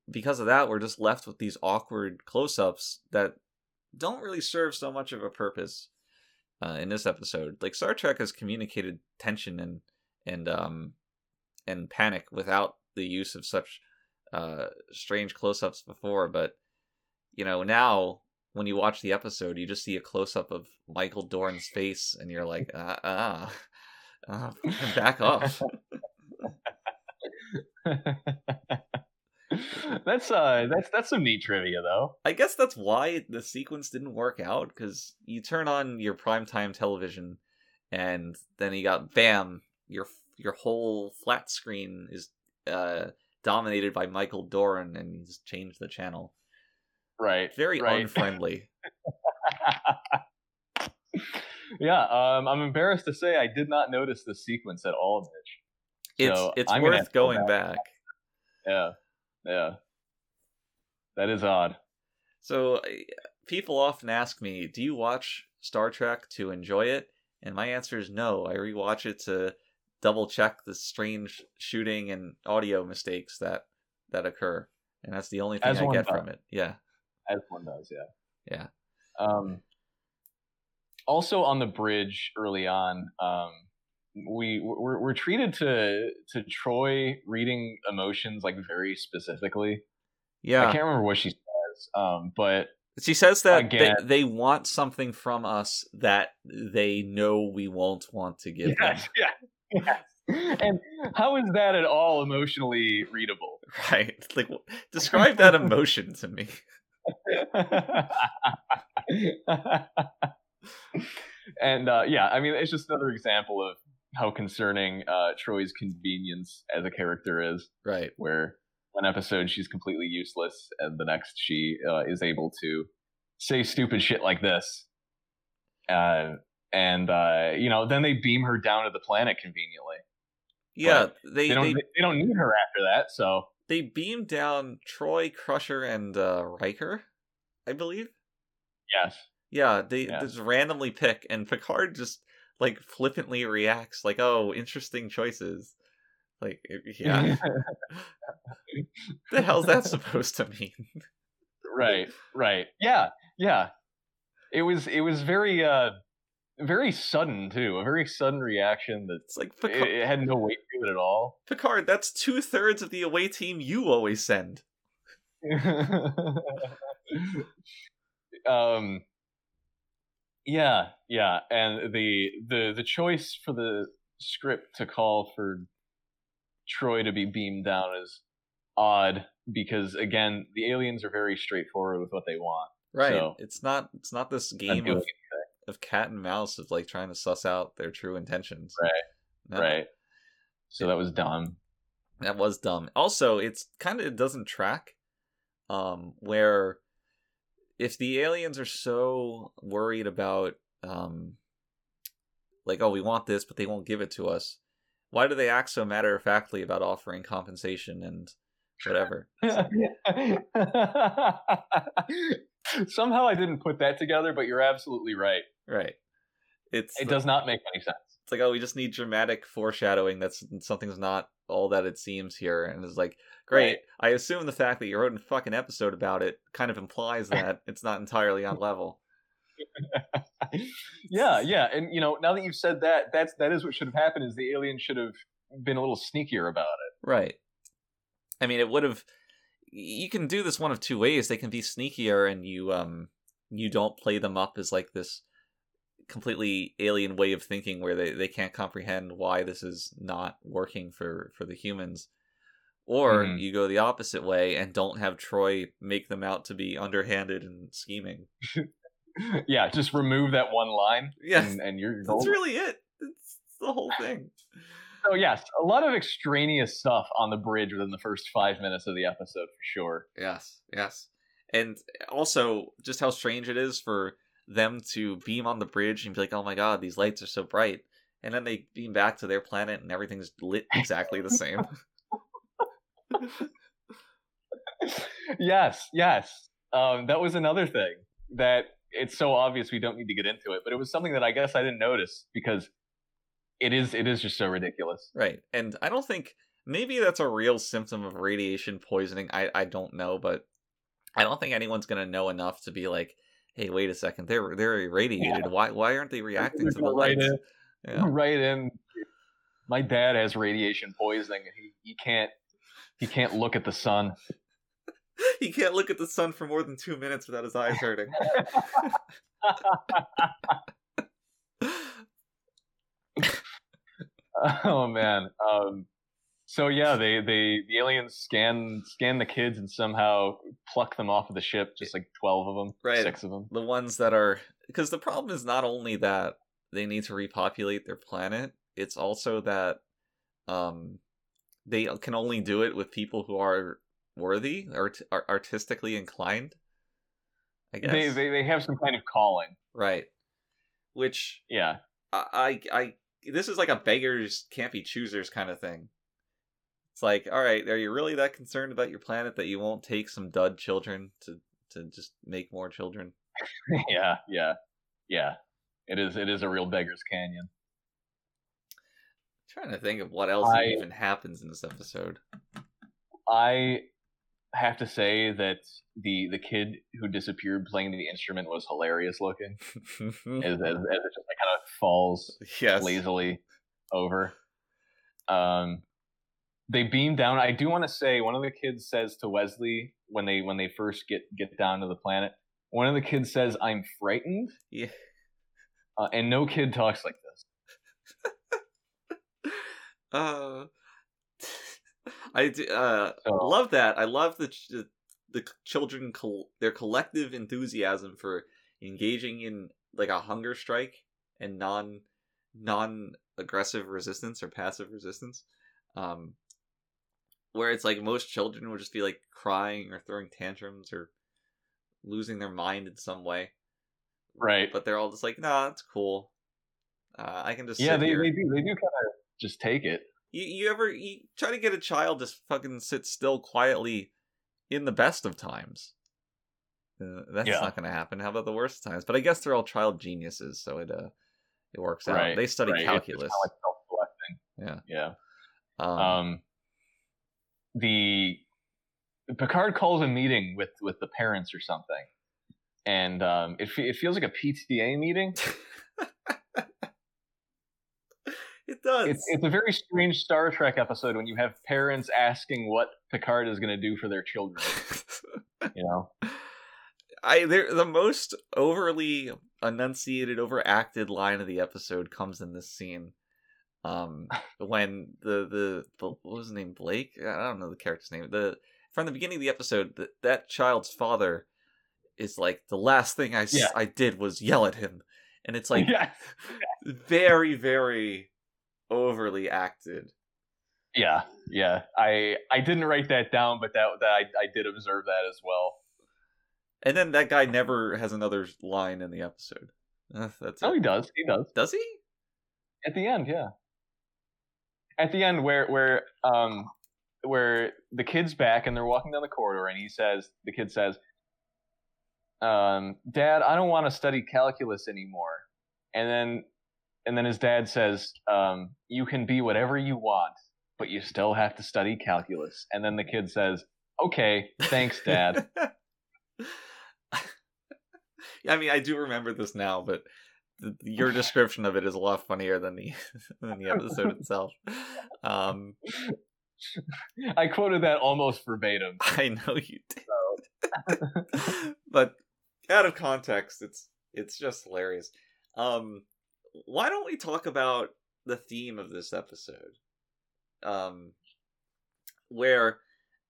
because of that, we're just left with these awkward close ups that don't really serve so much of a purpose uh, in this episode. Like Star Trek has communicated tension and and um and panic without the use of such uh strange close-ups before but you know now when you watch the episode you just see a close-up of michael dorn's face and you're like ah ah, ah back off that's uh, that's that's some neat trivia though. i guess that's why the sequence didn't work out because you turn on your primetime television and then you got bam your your whole flat screen is uh dominated by michael Dorn and you just change the channel Right. very Right. unfriendly yeah, um, I'm embarrassed to say I did not notice this sequence at all, Mitch. It's So it's I'm gonna worth go going back. back. Yeah, yeah, that is odd. So people often ask me, "Do you watch Star Trek to enjoy it?" And my answer is no. I rewatch it to double check the strange shooting and audio mistakes that that occur, and that's the only thing As I get does. from it. Yeah, As one does, yeah. yeah. Um, also on the bridge early on, um, we we're, we're treated to to Troi reading emotions like very specifically. Yeah, I can't remember what she says, um, but she says that they, Again. they want something from us that they know we won't want to give them. yeah, yes. And how is that at all emotionally readable? Right. Like, describe that emotion to me. and uh, yeah, I mean, it's just another example of how concerning uh, Troi's convenience as a character is. Right. Where one episode she's completely useless, and the next she uh, is able to say stupid shit like this. Uh, and uh, you know, then they beam her down to the planet conveniently. Yeah, they They don't. they, They, they don't need her after that. So they beam down Troi, Crusher, and uh, Riker, I believe. yes, Yeah, they Yeah. just randomly pick, and Picard just like flippantly reacts, like, "Oh, interesting choices." Like, yeah, the hell's that supposed to mean? right, right. Yeah, yeah. It was. It was very. uh very sudden too, a very sudden reaction that It's like it, Picard. it had no weight to it at all. Picard, that's two thirds of the away team you always send. um yeah yeah and the the the choice for the script to call for troi to be beamed down is odd because again the aliens are very straightforward with what they want Right. So- it's not. It's not this game of, of cat and mouse of like trying to suss out their true intentions. Right, No, right so that was dumb That was dumb. Also, it's kind of it doesn't track. Um, where if the aliens are so worried about um, like oh we want this but they won't give it to us, why do they act so matter of factly about offering compensation and whatever? somehow i didn't put that together but you're absolutely right right. It's it does not make any sense it's like oh we just need dramatic foreshadowing that's something's not all that it seems here and it's like great Right. i assume the fact that you wrote a fucking episode about it kind of implies that it's not entirely on level yeah, yeah, and you know, now that you've said that, that's that is what should have happened. Is the alien should have been a little sneakier about it. right i mean it would have you can do this one of two ways they can be sneakier and you um you don't play them up as like this completely alien way of thinking where they, they can't comprehend why this is not working for for the humans or Mhm. you go the opposite way and don't have troi make them out to be underhanded and scheming yeah, just remove that one line, yes and, and you're that's really it it's the whole thing So yes, a lot of extraneous stuff on the bridge within the first five minutes of the episode for sure. Yes, yes. And also, just how strange it is for them to beam on the bridge and be like, oh my god, these lights are so bright. And then they beam back to their planet and everything's lit exactly the same. yes, yes. Um, that was another thing that it's so obvious we don't need to get into it, but it was something that I guess I didn't notice because it is it is just so ridiculous. right. And I don't think, maybe that's a real symptom of radiation poisoning. I, I don't know, but I don't think anyone's going to know enough to be like, hey, wait a second, they're, they're irradiated. Why, why aren't they reacting to the Right lights? in. Yeah. right in. My dad has radiation poisoning. and He he can't he can't look at the sun. he can't look at the sun for more than two minutes without his eyes hurting. oh man. Um, so yeah, they they the aliens scan scan the kids and somehow pluck them off of the ship. Just like twelve of them, Right. six of them. the ones that are because the problem is not only that they need to repopulate their planet it's also that um they can only do it with people who are worthy or are artistically inclined i guess They, they they have some kind of calling. right which Yeah. I, I i this is like a beggars can't be choosers kind of thing it's like all right are you really that concerned about your planet that you won't take some dud children to to just make more children yeah. Yeah. Yeah. It is it is a real beggars canyon. trying to think of what else I- even happens in this episode. I have to say that the the kid who disappeared playing the instrument was hilarious looking. as, as, as it just like kind of falls yes. lazily over. Um, they beam down. I do want to say one of the kids says to Wesley when they when they first get get down to the planet. One of the kids says, "I'm frightened," Yeah. uh, and no kid talks like this. Uh, I d- uh, So- love that. I love the ch- the children col- their collective enthusiasm for engaging in like a hunger strike and non non aggressive resistance or passive resistance. Um, where it's like most children would just be like crying or throwing tantrums or losing their mind in some way. Right. But they're all just like, nah, it's cool. Uh, I can just yeah, they, here. they do they do kind of just take it. You, you ever you try to get a child to fucking sit still quietly in the best of times? Uh, that's Yeah. not going to happen. How about the worst times? But I guess they're all child geniuses, so it uh it works out. They study right. Calculus. kinda like. Yeah. Yeah. Um, Um, the Picard calls a meeting with with the parents or something, and um, it fe- it feels like a PTA meeting. it does. It's it's a very strange Star Trek episode when you have parents asking what Picard is going to do for their children. You know, I the most overly enunciated, overacted line of the episode comes in this scene. Um, when the, the the what was his name Blake? I don't know the character's name. The from the beginning of the episode, that that child's father is like the last thing I Yeah. I did was yell at him, and it's like yeah, very very overly acted. yeah, yeah. I I didn't write that down, but that that I, I did observe that as well. And then that guy never has another line in the episode. That's No, it. he does. He does. Does he? At the end, yeah. At the end, where where um where the kid's back and they're walking down the corridor, and he says, the kid says, um, "Dad, I don't want to study calculus anymore." And then and then his dad says, um, "You can be whatever you want, but you still have to study calculus." And then the kid says, "Okay, thanks, Dad." I mean, I do remember this now, but your description of it is a lot funnier than the than the episode itself. Um, I quoted that almost verbatim. I know you did, but out of context, it's it's just hilarious. Um, why don't we talk about the theme of this episode? Um, where,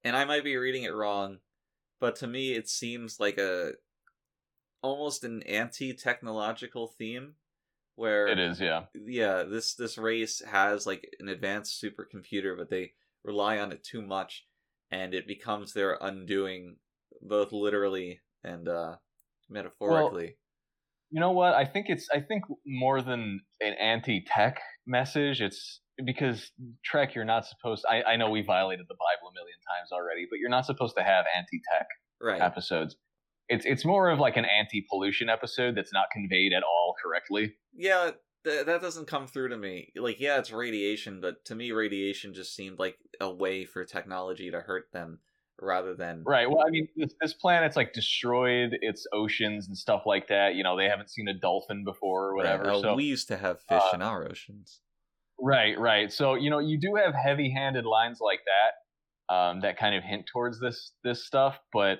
and I might be reading it wrong, but to me it seems like a almost an anti-technological theme where It is, yeah. yeah this this race has like an advanced supercomputer but they rely on it too much and it becomes their undoing both literally and uh metaphorically You know what? I think it's I think more than an anti-tech message, it's because Trek you're not supposed I, I know we violated the Bible a million times already, but you're not supposed to have anti-tech right episodes. It's it's more of like an anti-pollution episode that's not conveyed at all correctly. yeah th- that doesn't come through to me like yeah it's radiation but to me radiation just seemed like a way for technology to hurt them rather than Right. Well, I mean, this, this planet's like destroyed its oceans and stuff like that. You know, they haven't seen a dolphin before or whatever. Right. Oh, so we used to have fish uh, in our oceans Right, right. So you know, you do have heavy-handed lines like that um, that kind of hint towards this this stuff, but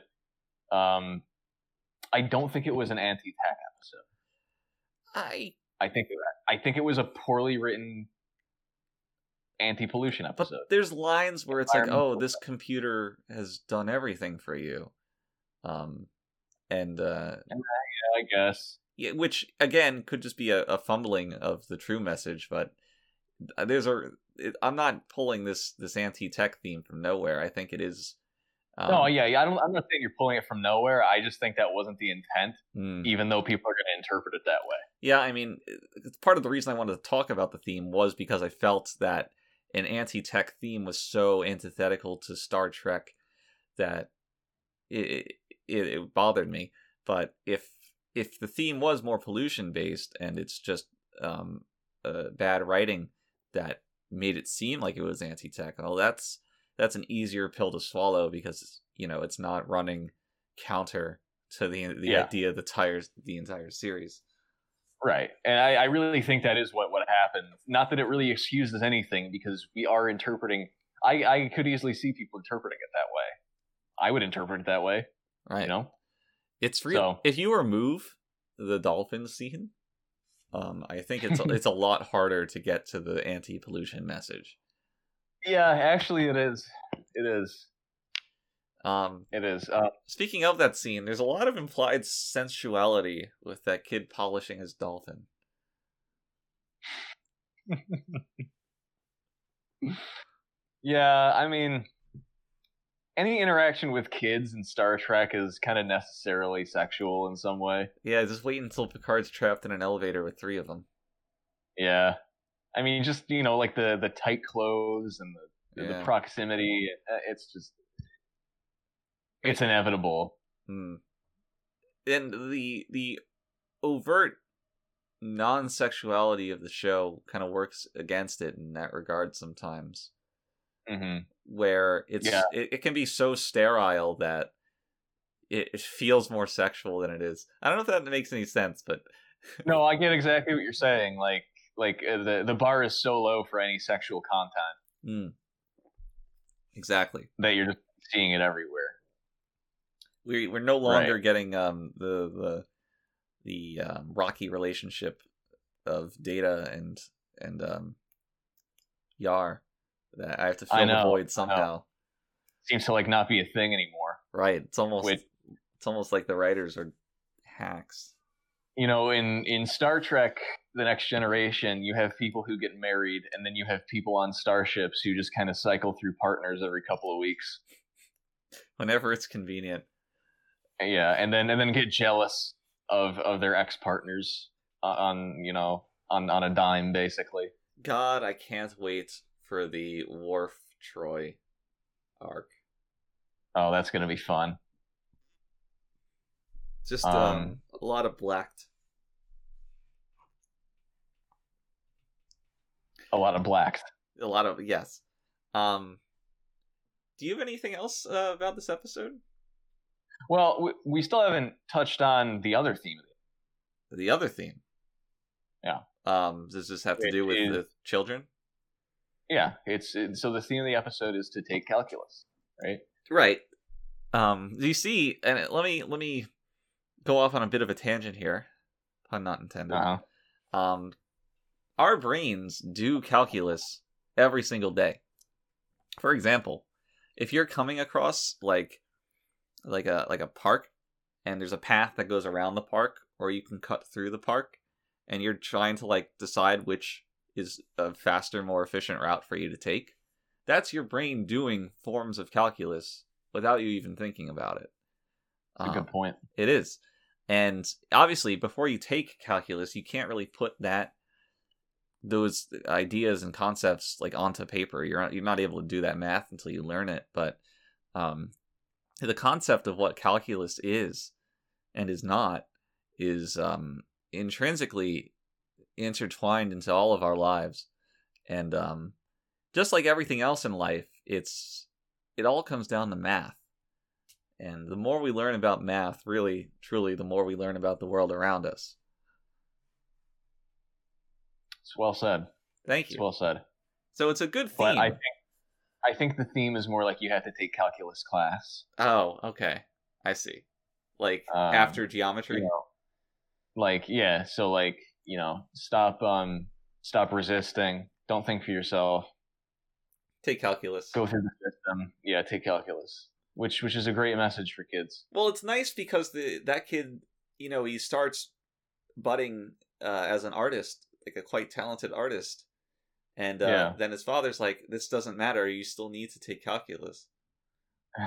um, I don't think it was an anti-tech episode. i I think I think it was a poorly written anti-pollution But episode. there's lines where it's like, oh, this computer has done everything for you, um, and uh, I guess. yeah, which again could just be a, a fumbling of the true message. But there's a, it, I'm not pulling this this anti-tech theme from nowhere. I think it is. Um, no, yeah, yeah. I don't. I'm not saying you're pulling it from nowhere. I just think that wasn't the intent, hmm. even though people are going to interpret it that way. Yeah, I mean, it's part of the reason I wanted to talk about the theme was because I felt that an anti-tech theme was so antithetical to Star Trek that it it, it bothered me. But if if the theme was more pollution based and it's just um, uh, bad writing that made it seem like it was anti-tech, well, that's that's an easier pill to swallow because you know it's not running counter to the the Yeah. idea that tires the entire series. Right. And I, I really think that is what, what happened. Not that it really excuses anything because we are interpreting I, I could easily see people interpreting it that way. I would interpret it that way, Right. you know? It's real. So- If you remove the dolphin scene, um, I think it's it's a lot harder to get to the anti-pollution message. Yeah, actually it is. It is. Um, It is. Uh, speaking of that scene, there's a lot of implied sensuality with that kid polishing his dolphin. yeah, I mean, any interaction with kids in Star Trek is kind of necessarily sexual in some way. Yeah, just wait until Picard's trapped in an elevator with three of them. Yeah, I mean, just you know, like the the tight clothes and the Yeah. the proximity. uh, It's just it's inevitable. Hmm. And the the overt non-sexuality of the show kind of works against it in that regard sometimes. hmm where it's Yeah. it, it can be so sterile that it feels more sexual than it is. I don't know if that makes any sense, but No, I get exactly what you're saying. Like like uh, the the bar is so low for any sexual content mm. exactly. that you're just seeing it everywhere. We we're no longer Right. getting um the the the um, rocky relationship of Data and and um Yar that I have to fill I the void somehow. Seems to like not be a thing anymore. Right. It's almost it's almost like the writers are hacks. You know in in star trek the next generation you have people who get married and then you have people on starships who just kind of cycle through partners every couple of weeks Whenever it's convenient. yeah and then and then get jealous of of their ex partners uh, on you know on on a dime basically God, I can't wait for the Worf Troi arc. oh that's gonna be fun Just um, Um, a lot of blacked. a lot of blacks A lot of yes. Um, do you have anything else uh, about this episode? well we, we still haven't touched on the other theme The other theme. Yeah. Um, does this have to It do with is- the children? yeah it's it, so the theme of the episode is to take calculus right Right. Um, you see, and let me let me go off on a bit of a tangent here, pun not intended. uh-huh. um, our brains do calculus every single day. For example, if you're coming across like like a like a park and there's a path that goes around the park or you can cut through the park and you're trying to like decide which is a faster more efficient route for you to take that's your brain doing forms of calculus without you even thinking about it That's a Um, good point it is. And obviously, before you take calculus, you can't really put that those ideas and concepts like onto paper. You're not, you're not able to do that math until you learn it. But um, the concept of what calculus is and is not is um, intrinsically intertwined into all of our lives. And um, just like everything else in life, it's it all comes down to math. And the more we learn about math, really, truly, the more we learn about the world around us. it's well said Thank you. it's well said so it's a good theme. But I think I think the theme is more like you have to take calculus class. oh, okay. I see. Like Um, after geometry. You know, like yeah, so like you know, stop um, stop resisting. Don't think for yourself. Take calculus. Go through the system. Yeah, take calculus, which which is a great message for kids. Well, it's nice because the that kid, you know, he starts budding uh, as an artist, like a quite talented artist, and uh, Yeah. then his father's like, "This doesn't matter. You still need to take calculus."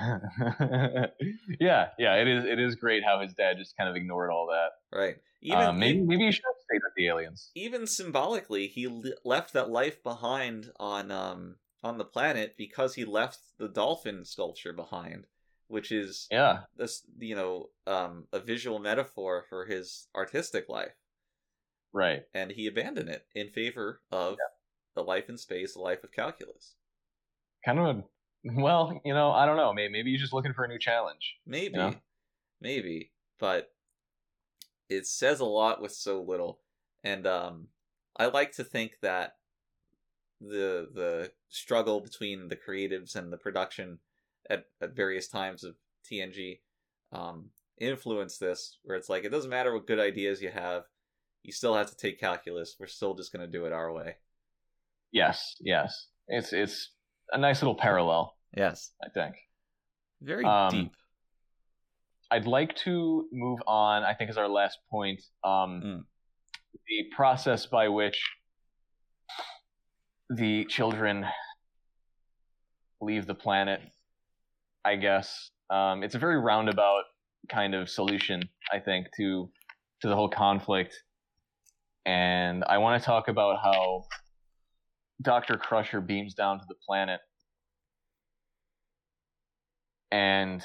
yeah, yeah, it is. It is great how his dad just kind of ignored all that. Right. Even Um, maybe maybe you should have stayed with the aliens. even symbolically, he left that life behind on um on the planet because he left the dolphin sculpture behind, which is Yeah, this you know um a visual metaphor for his artistic life, right. and he abandoned it in favor of the life in space, the life of calculus. Kind of. A, well, you know, I don't know. Maybe maybe he's just looking for a new challenge. Maybe, Yeah. maybe, but it says a lot with so little, and um, I like to think that the the struggle between the creatives and the production at at various times of TNG um, influence this, where it's like it doesn't matter what good ideas you have, you still have to take calculus. We're still just going to do it our way. Yes, yes. It's it's a nice little parallel. Yes. I think. Very Um, deep. I'd like to move on. I think is our last point. Um, Mm. The process by which the children leave the planet. I guess um, it's a very roundabout kind of solution. I think to to the whole conflict, and I want to talk about how Doctor Crusher beams down to the planet and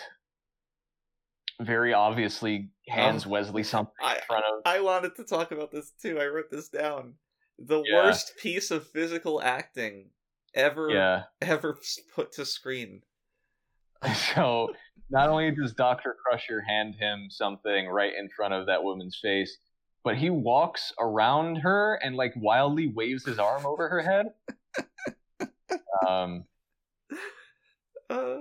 very obviously hands Oh. Wesley something I- in front of. I wanted to talk about this too. I wrote this down. The Yeah. worst piece of physical acting ever Yeah. ever put to screen. So not only does Doctor Crusher hand him something right in front of that woman's face, but he walks around her and like wildly waves his arm over her head. Um, Uh,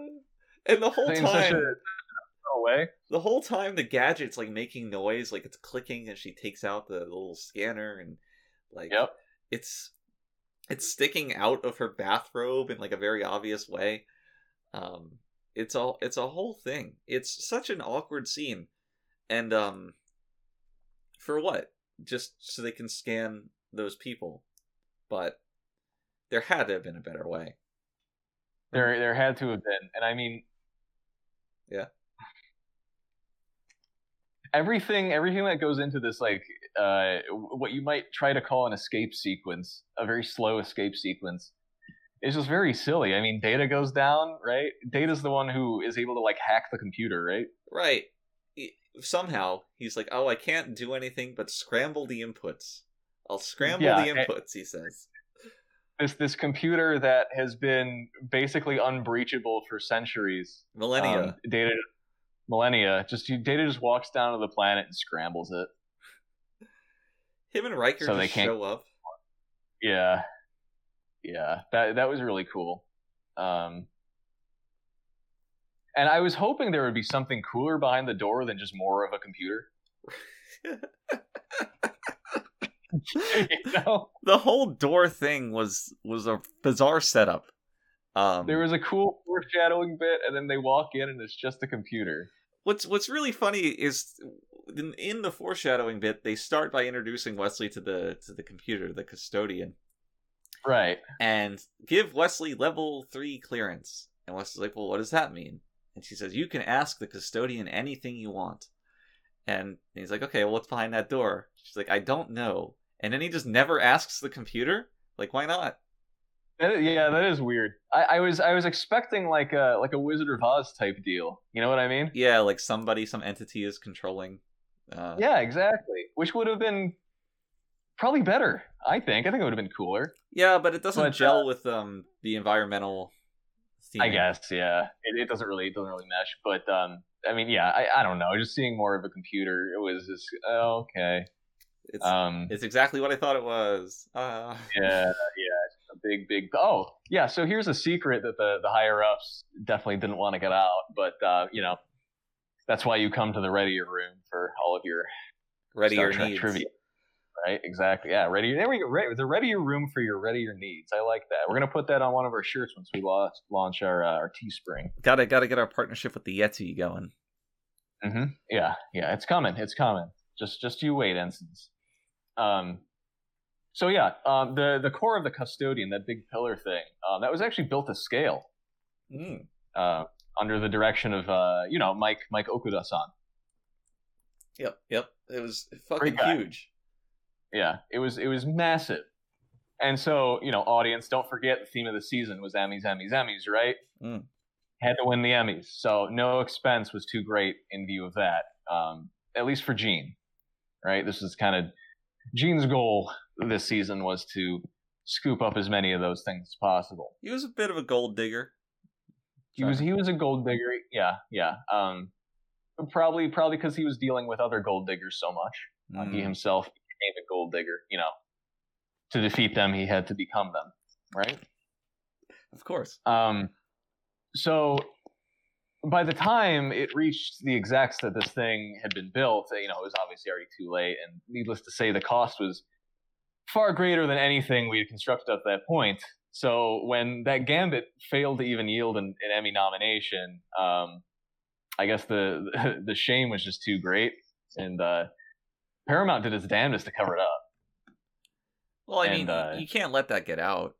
and the whole time, a way. the whole time, the gadget's like making noise, like it's clicking, and she takes out the little scanner, and like Yep. it's it's sticking out of her bathrobe in like a very obvious way. Um, it's all it's a whole thing. It's such an awkward scene, and um, for what? Just so they can scan those people, but there had to have been a better way. There, there had to have been, and I mean, Yeah. Everything, everything that goes into this, like, uh, what you might try to call an escape sequence, a very slow escape sequence, is just very silly. I mean, Data goes down, right? Data's the one who is able to like hack the computer, right? Right. He- Somehow he's like, "Oh, I can't do anything but scramble the inputs. I'll scramble Yeah, the inputs." He says. This this computer that has been basically unbreachable for centuries, Millennia. um, Data, millennia. Just Data just walks down to the planet and scrambles it. Him and Riker so they just can't- show up. Yeah, yeah, that that was really cool. Um, and I was hoping there would be something cooler behind the door than just more of a computer. you know, the whole door thing was was a bizarre setup. Um, there was a cool foreshadowing bit, and then they walk in, and it's just a computer. what's what's really funny is in, in the foreshadowing bit they start by introducing Wesley to the to the computer, the custodian, Right. and give Wesley level three clearance. And Wesley's like, "Well, what does that mean?" And she says, "You can ask the custodian anything you want." And he's like, "Okay, well, what's behind that door?" She's like, "I don't know." And then he just never asks the computer. Like, why not? Yeah, that is weird. I, I was I was expecting like a like a Wizard of Oz type deal. You know what I mean? Yeah, like somebody, some entity is controlling. Uh, Yeah, exactly. Which would have been probably better. I think. I think it would have been cooler. yeah, but it doesn't But, gel uh, with um the environmental. I guess. Yeah. It, it doesn't really it doesn't really mesh. But um, I mean, yeah. I, I don't know. Just seeing more of a computer, it was just oh, okay. It's Um, it's exactly what I thought it was. Uh, yeah, yeah. A big, big. Oh, yeah. So here's a secret that the the higher ups definitely didn't want to get out. But uh, you know, that's why you come to the readier room for all of your Star your needs. trivia. Right, exactly. Yeah, ready. There we go. Re- the readier room for your readier needs. I like that. We're gonna put that on one of our shirts once we launch launch our uh, our Teespring. Gotta gotta get our partnership with the Yeti going. Mm-hmm. Yeah, yeah. It's coming. It's coming. Just just you wait, ensigns. Um. So yeah, um, the the core of the custodian, that big pillar thing, um, that was actually built to scale. Mm. Uh, under the direction of uh, you know Mike Mike Okuda-san. Yep, yep. It was fucking huge. Yeah, it was it was massive. And so, you know, audience, don't forget the theme of the season was Emmys, Emmys, Emmys, right? Mm. Had to win the Emmys, so no expense was too great in view of that. Um, at least for Gene, right? This is kind of Gene's goal this season was to scoop up as many of those things as possible. He was a bit of a gold digger. He was he was a gold digger, yeah, yeah. Um, probably probably because he was dealing with other gold diggers so much. Uh, he Mm. himself became a gold digger. You know, to defeat them, he had to become them, right? Of course. Um, so by the time it reached the execs that this thing had been built, you know, it was obviously already too late. And needless to say, the cost was far greater than anything we had constructed at that point. So when that Gambit failed to even yield an, an Emmy nomination, um, I guess the the shame was just too great, and uh, Paramount did its damnedest to cover it up. Well, I And, mean, uh, you can't let that get out.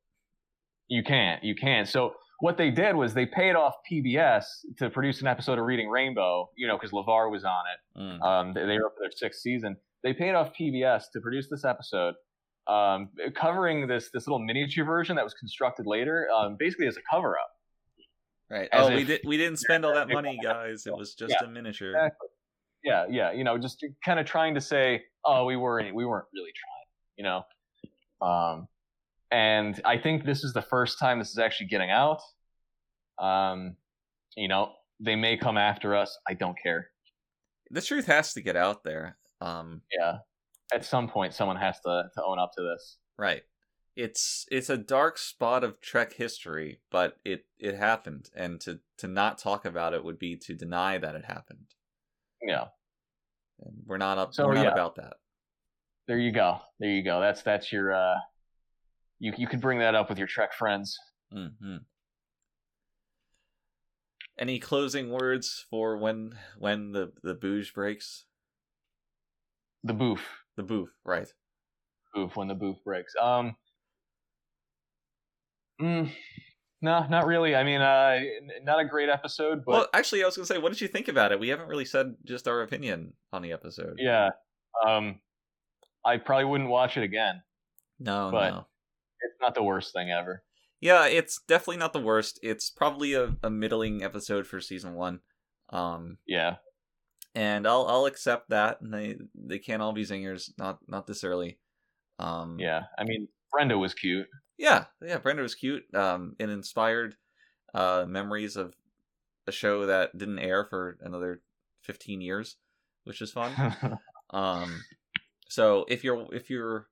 You can't, you can't. So what they did was they paid off PBS to produce an episode of Reading Rainbow, you know, because LeVar was on it. Mm. Um, they, they were up for their sixth season. They paid off PBS to produce this episode, um, covering this this little miniature version that was constructed later, um, basically as a cover up. Right. as Oh, we did. We didn't spend all that money, guys. It was just Yeah, a miniature. Exactly. Yeah, yeah. You know, just kind of trying to say, oh, we weren't we weren't really trying. You know, um, and I think this is the first time this is actually getting out. Um, you know, they may come after us. I don't care. The truth has to get out there. Um, Yeah. At some point, someone has to to own up to this. right. It's it's a dark spot of Trek history, but it it happened, and to to not talk about it would be to deny that it happened. Yeah. And we're not up. So, we're not yeah. about that. There you go. There you go. That's that's your. uh You you could bring that up with your Trek friends. hmm Any closing words for when when the the booze breaks? The boof. The booth, right? booth when the booth breaks. Um, mm, no, not really. I mean, uh, not a great episode, but well, actually, I was gonna say, what did you think about it? We haven't really said just our opinion on the episode. yeah. Um, I probably wouldn't watch it again. No, But- no. It's not the worst thing ever. Yeah, it's definitely not the worst. It's probably a, a middling episode for season one. Um, Yeah. And I'll I'll accept that. And they they can't all be zingers. Not not this early. Um, Yeah. I mean, Brenda was cute. yeah, yeah. Brenda was cute. Um, and inspired uh memories of a show that didn't air for another fifteen years, which is fun. Um, so if you're if you're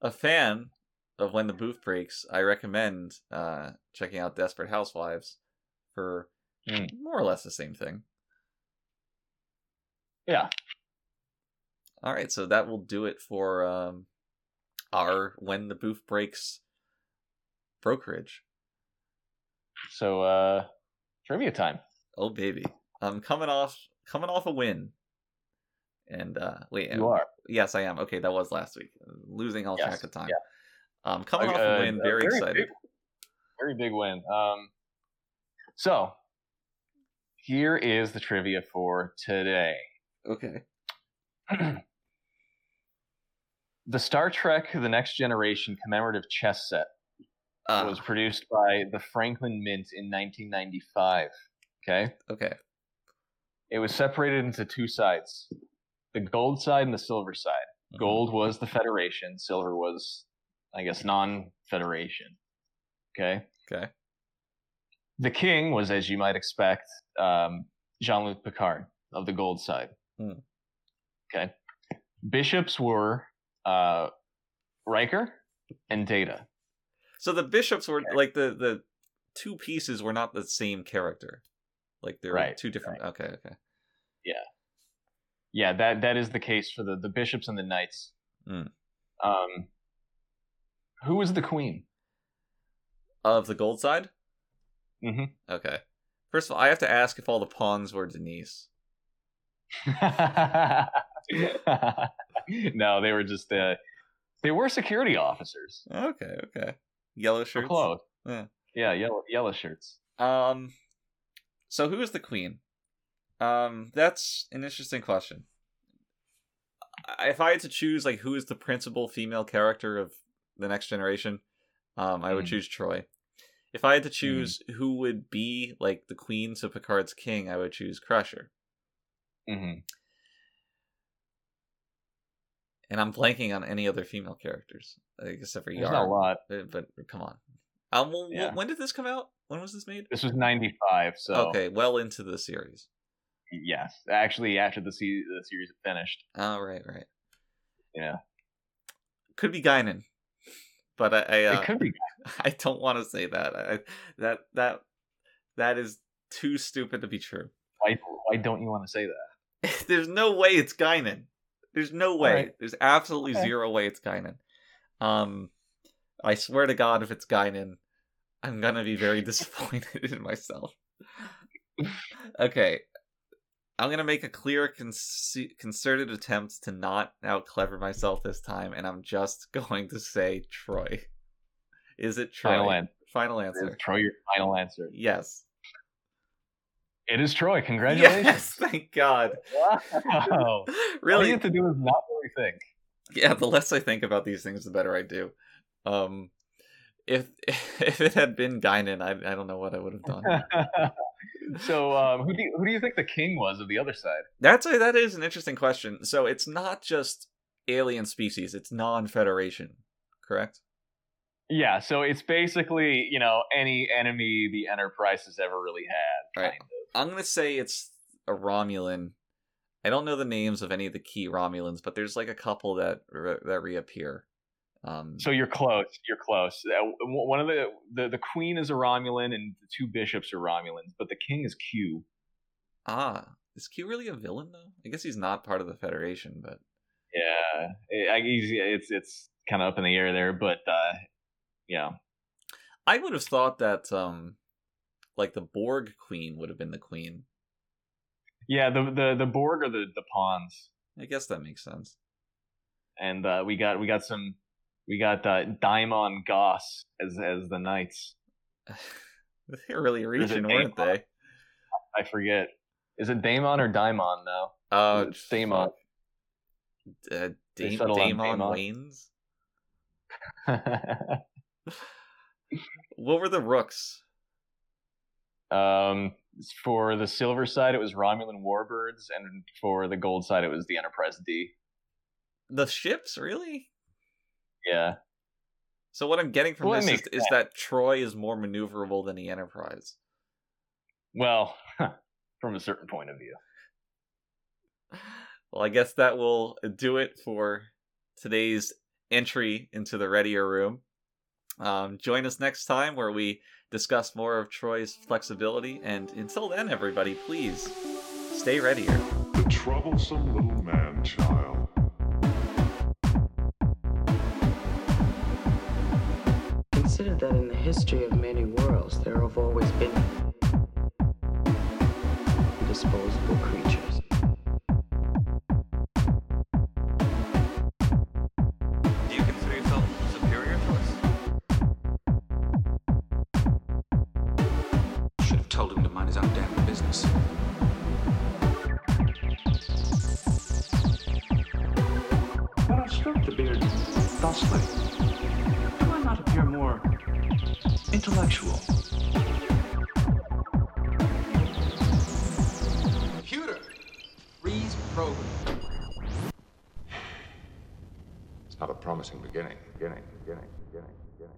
a fan of when the booth breaks, I recommend uh checking out Desperate Housewives for Hmm. more or less the same thing. Yeah. All right, so that will do it for um our when the booth breaks brokerage. So, uh, trivia time. Oh baby, I'm coming off coming off a win. And uh wait, You are. yes, I am. Okay, that was last week. Losing all Yes, track of time. yeah. Um, coming Uh, off a uh, win, very, excited. Big, very big win. Um, so here is the trivia for today. Okay. the Star Trek: The Next Generation commemorative chess set Uh, was produced by the Franklin Mint in 1995. Okay, okay. it was separated into two sides: the gold side and the silver side. Mhm. Gold was the Federation, silver was, I guess, non-Federation. Okay. Okay. The king was, as you might expect, um, Jean-Luc Picard of the gold side. Hmm. Okay. Bishops were uh, Riker and Data. So the bishops were like the the two pieces were not the same character. Like they're Right, two different. Okay, okay. Yeah, yeah. that that is the case for the the bishops and the knights. Hmm. Um, who was the queen? Of the gold side. Mhm. Okay. First of all, I have to ask if all the pawns were Denise. no, they were just uh, they were security officers. Okay, okay. Yellow shirts. clothes. Yeah. Yeah, yellow yellow shirts. Um. So who is the queen? Um, that's an interesting question. If I had to choose, like, who is the principal female character of the next generation, um, I would Mm. choose Troi. If I had to choose who would be like the queen to Picard's king, I would choose Crusher. Hmm And I'm blanking on any other female characters, except for There's Yara. not a lot. But, but come on. Um, well, Yeah. when did this come out? When was this made? This was '95, so Okay, well into the series. yes, actually after the, se- the series had finished. Oh, right, right. Yeah, Could be Guinan, but I I, uh, it could be. I don't want to say that. I, that that that is too stupid to be true. Why, why don't you want to say that? There's no way it's Guinan. There's no way. right. There's absolutely Okay. zero way it's Guinan. Um, I swear to God, if it's Guinan, I'm gonna be very disappointed in myself. Okay, I'm gonna make a clear, conce- concerted attempt to not out clever myself this time, and I'm just going to say Troi. Is it Troi? Final answer. Final answer. Troi your final answer? Yes. It is Troi. Congratulations. Yes, thank God. Wow. All you Really? have to do is not really think. Yeah, the less I think about these things, the better I do. Um, if if it had been Guinan, I I don't know what I would have done. so, um, who do you, who do you think the king was of the other side? That's a, that is an interesting question. So it's not just alien species; it's non-Federation, correct? Yeah, so it's basically you know any enemy the Enterprise has ever really had. Right. kind of. I'm gonna say it's a Romulan. I don't know the names of any of the key Romulans, but there's like a couple that re- that reappear. Um, So you're close. You're close. Uh, One of the, the the queen is a Romulan and the two bishops are Romulans, but the king is Q. ah, is Q really a villain though? I guess he's not part of the Federation, but Yeah, it, it's it's kind of up in the air there, but uh, yeah, I would have thought that um, like the Borg Queen would have been the queen. yeah. The the the Borg are the the pawns, I guess that makes sense. and uh, we got we got some we got uh, Daimon Goss as as the knights. They're really reaching, weren't they? I forget. Is it Daemon or Daimon now? Uh, It's Daemon. Uh, They Dame, settled on Damon Daemon. Waynes. What were the rooks? Um, for the silver side, it was Romulan Warbirds, and for the gold side, it was the Enterprise D. The ships, really? Yeah. So what I'm getting from Well, this is, is that Troi is more maneuverable than the Enterprise. Well, from a certain point of view. Well, I guess that will do it for today's entry into the Readier Room. Um, join us next time where we discuss more of Troi's flexibility. And until then, everybody, please stay readier. The troublesome little man child. Consider that in the history of many worlds, there have always been disposable creatures. Thusly. Do I not appear more intellectual? Computer! Freeze program. It's not a promising beginning, beginning, beginning, beginning, beginning.